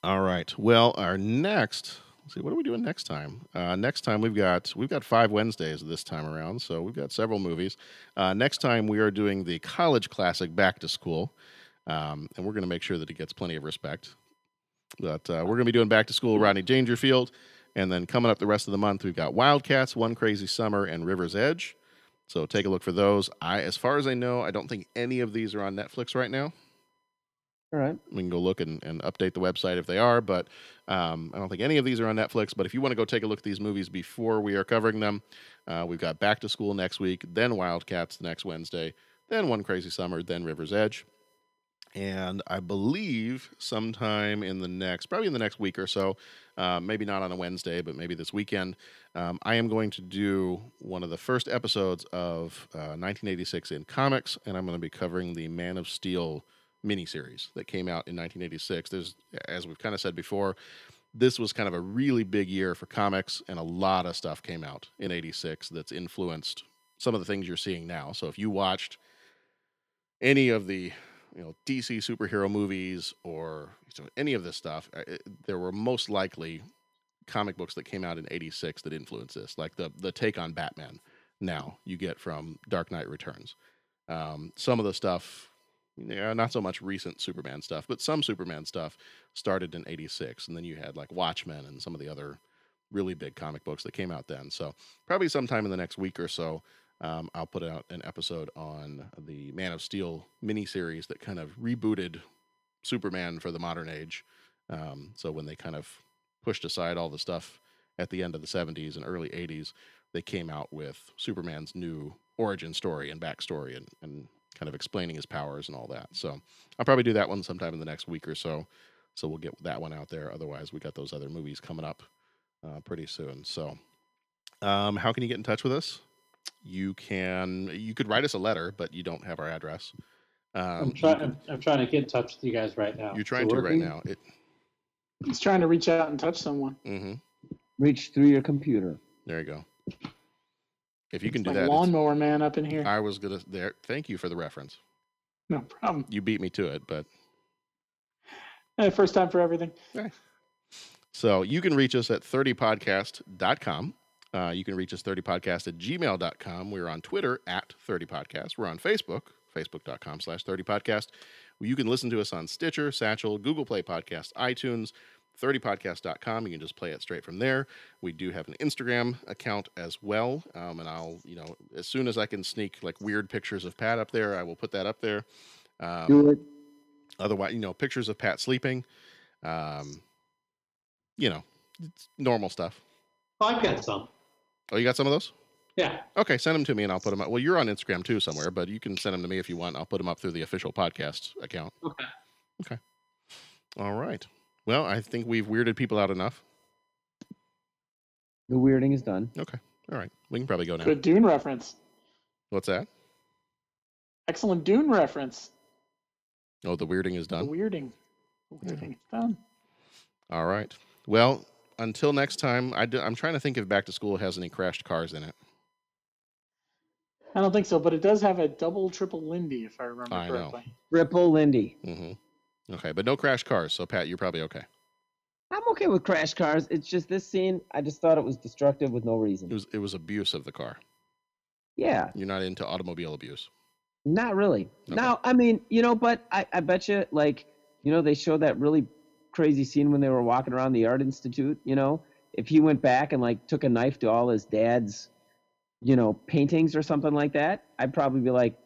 S1: All right. Well, our next. See. What are we doing next time? Uh, next time we've got we've got five Wednesdays this time around, so we've got several movies. Uh, next time we are doing the college classic Back to School, um, and we're going to make sure that it gets plenty of respect. But uh, we're going to be doing Back to School, Rodney Dangerfield, and then coming up the rest of the month we've got Wildcats, One Crazy Summer, and River's Edge. So take a look for those. I, as far as I know, I don't think any of these are on Netflix right now
S13: All right.
S1: we can go look and, and update the website if they are but um, i don't think any of these are on netflix but if you want to go take a look at these movies before we are covering them uh, we've got back to school next week then wildcats the next wednesday then one crazy summer then river's edge and i believe sometime in the next probably in the next week or so uh, maybe not on a wednesday but maybe this weekend um, i am going to do one of the first episodes of uh, 1986 in comics and i'm going to be covering the man of steel miniseries that came out in 1986. There's, as we've kind of said before, this was kind of a really big year for comics, and a lot of stuff came out in '86 that's influenced some of the things you're seeing now. So if you watched any of the you know DC superhero movies or so any of this stuff, uh, there were most likely comic books that came out in '86 that influenced this, like the the take on Batman. Now you get from Dark Knight Returns. Um, some of the stuff yeah, not so much recent Superman stuff, but some Superman stuff started in 86. And then you had like Watchmen and some of the other really big comic books that came out then. So, probably sometime in the next week or so, um, I'll put out an episode on the Man of Steel miniseries that kind of rebooted Superman for the modern age. Um, so, when they kind of pushed aside all the stuff at the end of the 70s and early 80s, they came out with Superman's new origin story and backstory and, and kind of explaining his powers and all that. So I'll probably do that one sometime in the next week or so. So we'll get that one out there. Otherwise, we got those other movies coming up uh, pretty soon. So, um, how can you get in touch with us? You can. You could write us a letter, but you don't have our address. Um,
S5: I'm trying. I'm, I'm trying to get in touch with you guys right now.
S1: You're trying to right now. It.
S6: He's trying to reach out and touch someone.
S1: hmm
S13: Reach through your computer.
S1: There you go. If you can do
S6: like
S1: that,
S6: lawnmower man up in here.
S1: I was gonna there. Thank you for the reference.
S6: No problem.
S1: You beat me to it, but
S6: Eh, first time for everything. Okay.
S1: So you can reach us at 30podcast.com. Uh, you can reach us 30podcast at gmail.com. We're on Twitter at 30podcast. We're on Facebook, facebook.com slash 30podcast. You can listen to us on Stitcher, Satchel, Google Play Podcast, iTunes, 30podcast.com. You can just play it straight from there. We do have an Instagram account as well. Um, and I'll, you know, as soon as I can sneak like weird pictures of Pat up there, I will put that up there. Um,
S3: Do it.
S1: Otherwise, you know, pictures of Pat sleeping. Um, you know, it's normal stuff.
S5: Oh, I've got some.
S1: Oh, you got some of those?
S5: Yeah.
S1: Okay, send them to me and I'll put them up. Well, you're on Instagram too somewhere, but you can send them to me if you want. I'll put them up through the official podcast account.
S5: Okay.
S1: Okay. All right. Well, I think we've weirded people out enough.
S3: The weirding is done.
S1: Okay. All right. We can probably go now.
S6: Good Dune reference.
S1: What's that?
S6: Excellent Dune reference.
S1: Oh, the weirding is
S6: The
S1: done.
S6: weirding. The weirding is done.
S1: All right. Well, until next time, I d- I'm trying to think if Back to School has any crashed cars in it.
S6: I don't think so, but it does have a double triple Lindy, if I remember
S1: I know.
S6: correctly.
S3: Triple Lindy.
S1: Mm-hmm. Okay, but no crash cars. So Pat, you're probably okay.
S3: I'm okay with crash cars. It's just this scene. I just thought it was destructive with no reason.
S1: It was it was abuse of the car.
S3: Yeah,
S1: You're not into automobile abuse.
S3: not really. Now, I mean, you know, but I, I bet you, like, you know, they showed that really crazy scene when they were walking around the art institute. You know, if he went back and like took a knife to all his dad's, you know, paintings or something like that, I'd probably be like,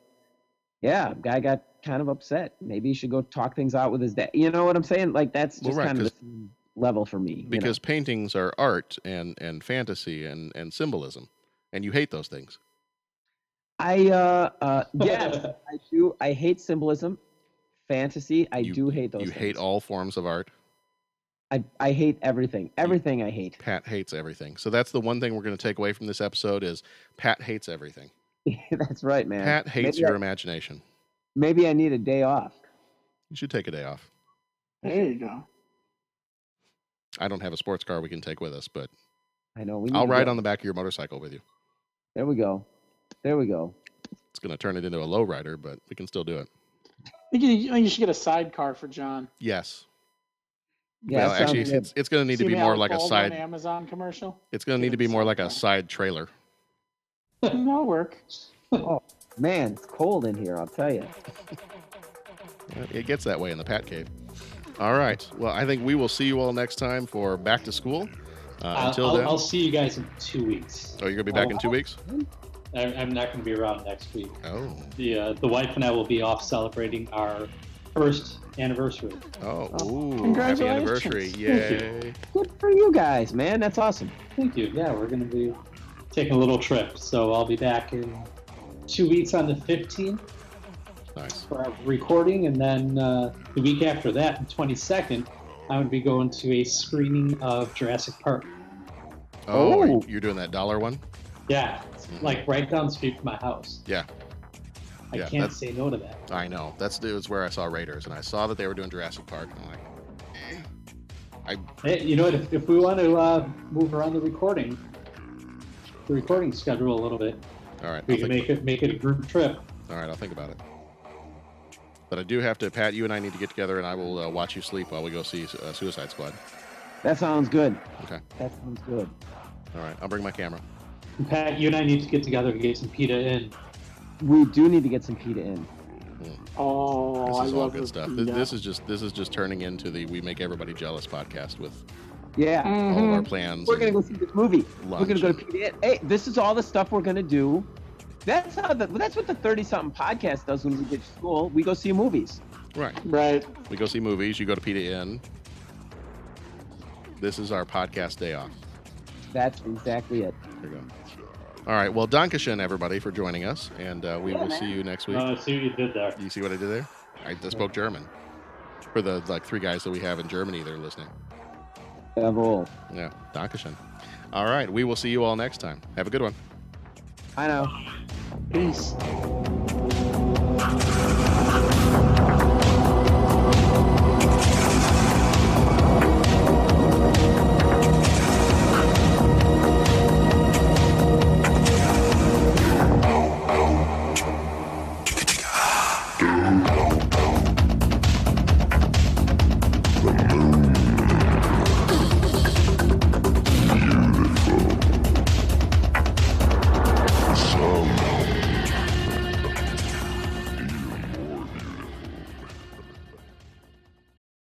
S3: yeah, guy got kind of upset. Maybe he should go talk things out with his dad. You know what I'm saying? Like that's
S1: Well,
S3: just
S1: right,
S3: kind of
S1: 'cause-
S3: the same level for me. you know?
S1: because paintings are art and and fantasy and and symbolism, and you hate those things.
S3: I uh uh (laughs) yes, I do. I hate symbolism, fantasy. I do hate those.
S1: You
S3: things.
S1: hate all forms of art.
S3: I I hate everything. Everything I hate.
S1: Pat hates everything. So that's the one thing we're going to take away from this episode is Pat hates everything. (laughs)
S3: That's right, man.
S1: Pat hates
S3: maybe
S1: your
S3: I,
S1: imagination.
S3: Maybe I need a day off.
S1: You should take a day off.
S6: There you go.
S1: I don't have a sports car we can take with us, but
S3: I know. We
S1: I'll ride
S3: go.
S1: on the back of your motorcycle with you.
S3: There we go. There we go.
S1: It's going to turn it into a low rider, but we can still do it.
S6: I think you, I you should get a sidecar for John.
S1: Yes.
S3: Yeah,
S1: well, actually,
S3: good.
S1: it's, it's going to need to be more like a side.
S6: Amazon commercial.
S1: It's going to need to be more like a side trailer. (laughs)
S6: That'll work.
S3: oh man, it's cold in here. I'll tell you.
S1: It gets that way in the Pat Cave. All right. Well, I think we will see you all next time for back to school. Uh,
S5: I'll,
S1: until
S5: I'll,
S1: then,
S5: I'll see you guys in two weeks.
S1: oh, you're gonna be back in two weeks.
S5: I, I'm not going to be around next week.
S1: Oh.
S5: The uh, the wife and I will be off celebrating our first anniversary.
S1: Oh, ooh, happy
S6: Congratulations.
S1: anniversary!
S5: Thank
S1: Yay!
S3: Good for you guys, man. That's awesome.
S5: Thank you. Yeah, we're going to be taking a little trip, so I'll be back in two weeks on the 15th
S1: Nice.
S5: for our recording, and then uh, the week after that, the 22nd, I'm going to be going to a screening of Jurassic Park.
S1: Oh, are you-
S3: Oh.
S1: you're doing that dollar one?
S5: Yeah, it's like right down the street from my house.
S1: Yeah.
S5: I
S1: Yeah,
S5: can't say no to that.
S1: I know. That's it was where I saw Raiders, and I saw that they were doing Jurassic Park. And I'm like, eh. I
S5: Hey, you know what? If, if we want to uh, move around the recording, the recording schedule a little bit,
S1: all right.
S5: we
S1: I'll
S5: can make it make it a group trip.
S1: all right, I'll think about it. But I do have to, Pat. You and I need to get together, and I will uh, watch you sleep while we go see uh, Suicide Squad.
S3: That sounds good.
S1: Okay.
S3: That sounds good.
S1: All right. I'll bring my camera.
S5: Pat, you and I need to get together to get some Pita Inn.
S3: We do need to get some Pita Inn.
S6: Oh,
S1: This
S6: I
S1: is all
S6: love
S1: good stuff.
S6: pita.
S1: This is just this is just turning into the "We Make Everybody Jealous" podcast with
S3: Yeah.
S1: all of our plans.
S3: We're gonna go see this movie. We're gonna go to
S1: and-
S3: Pita. Hey, this is all the stuff we're gonna do. That's how the, that's what the thirty something podcast does when we get to school. We go see movies.
S1: Right.
S6: Right.
S1: We go see movies. You go to Pita Inn. This is our podcast day off.
S3: That's exactly it.
S1: There you go. All right. Well, Dankeschön, everybody, for joining us, and uh, we will see you next week.
S5: Uh, see what you did there.
S1: you see what I did there? I just spoke German. For the like three guys that we have in Germany, they're listening.
S3: Jawohl.
S1: Yeah, Dankeschön. All right. We will see you all next time. Have a good one.
S3: I know.
S6: Peace.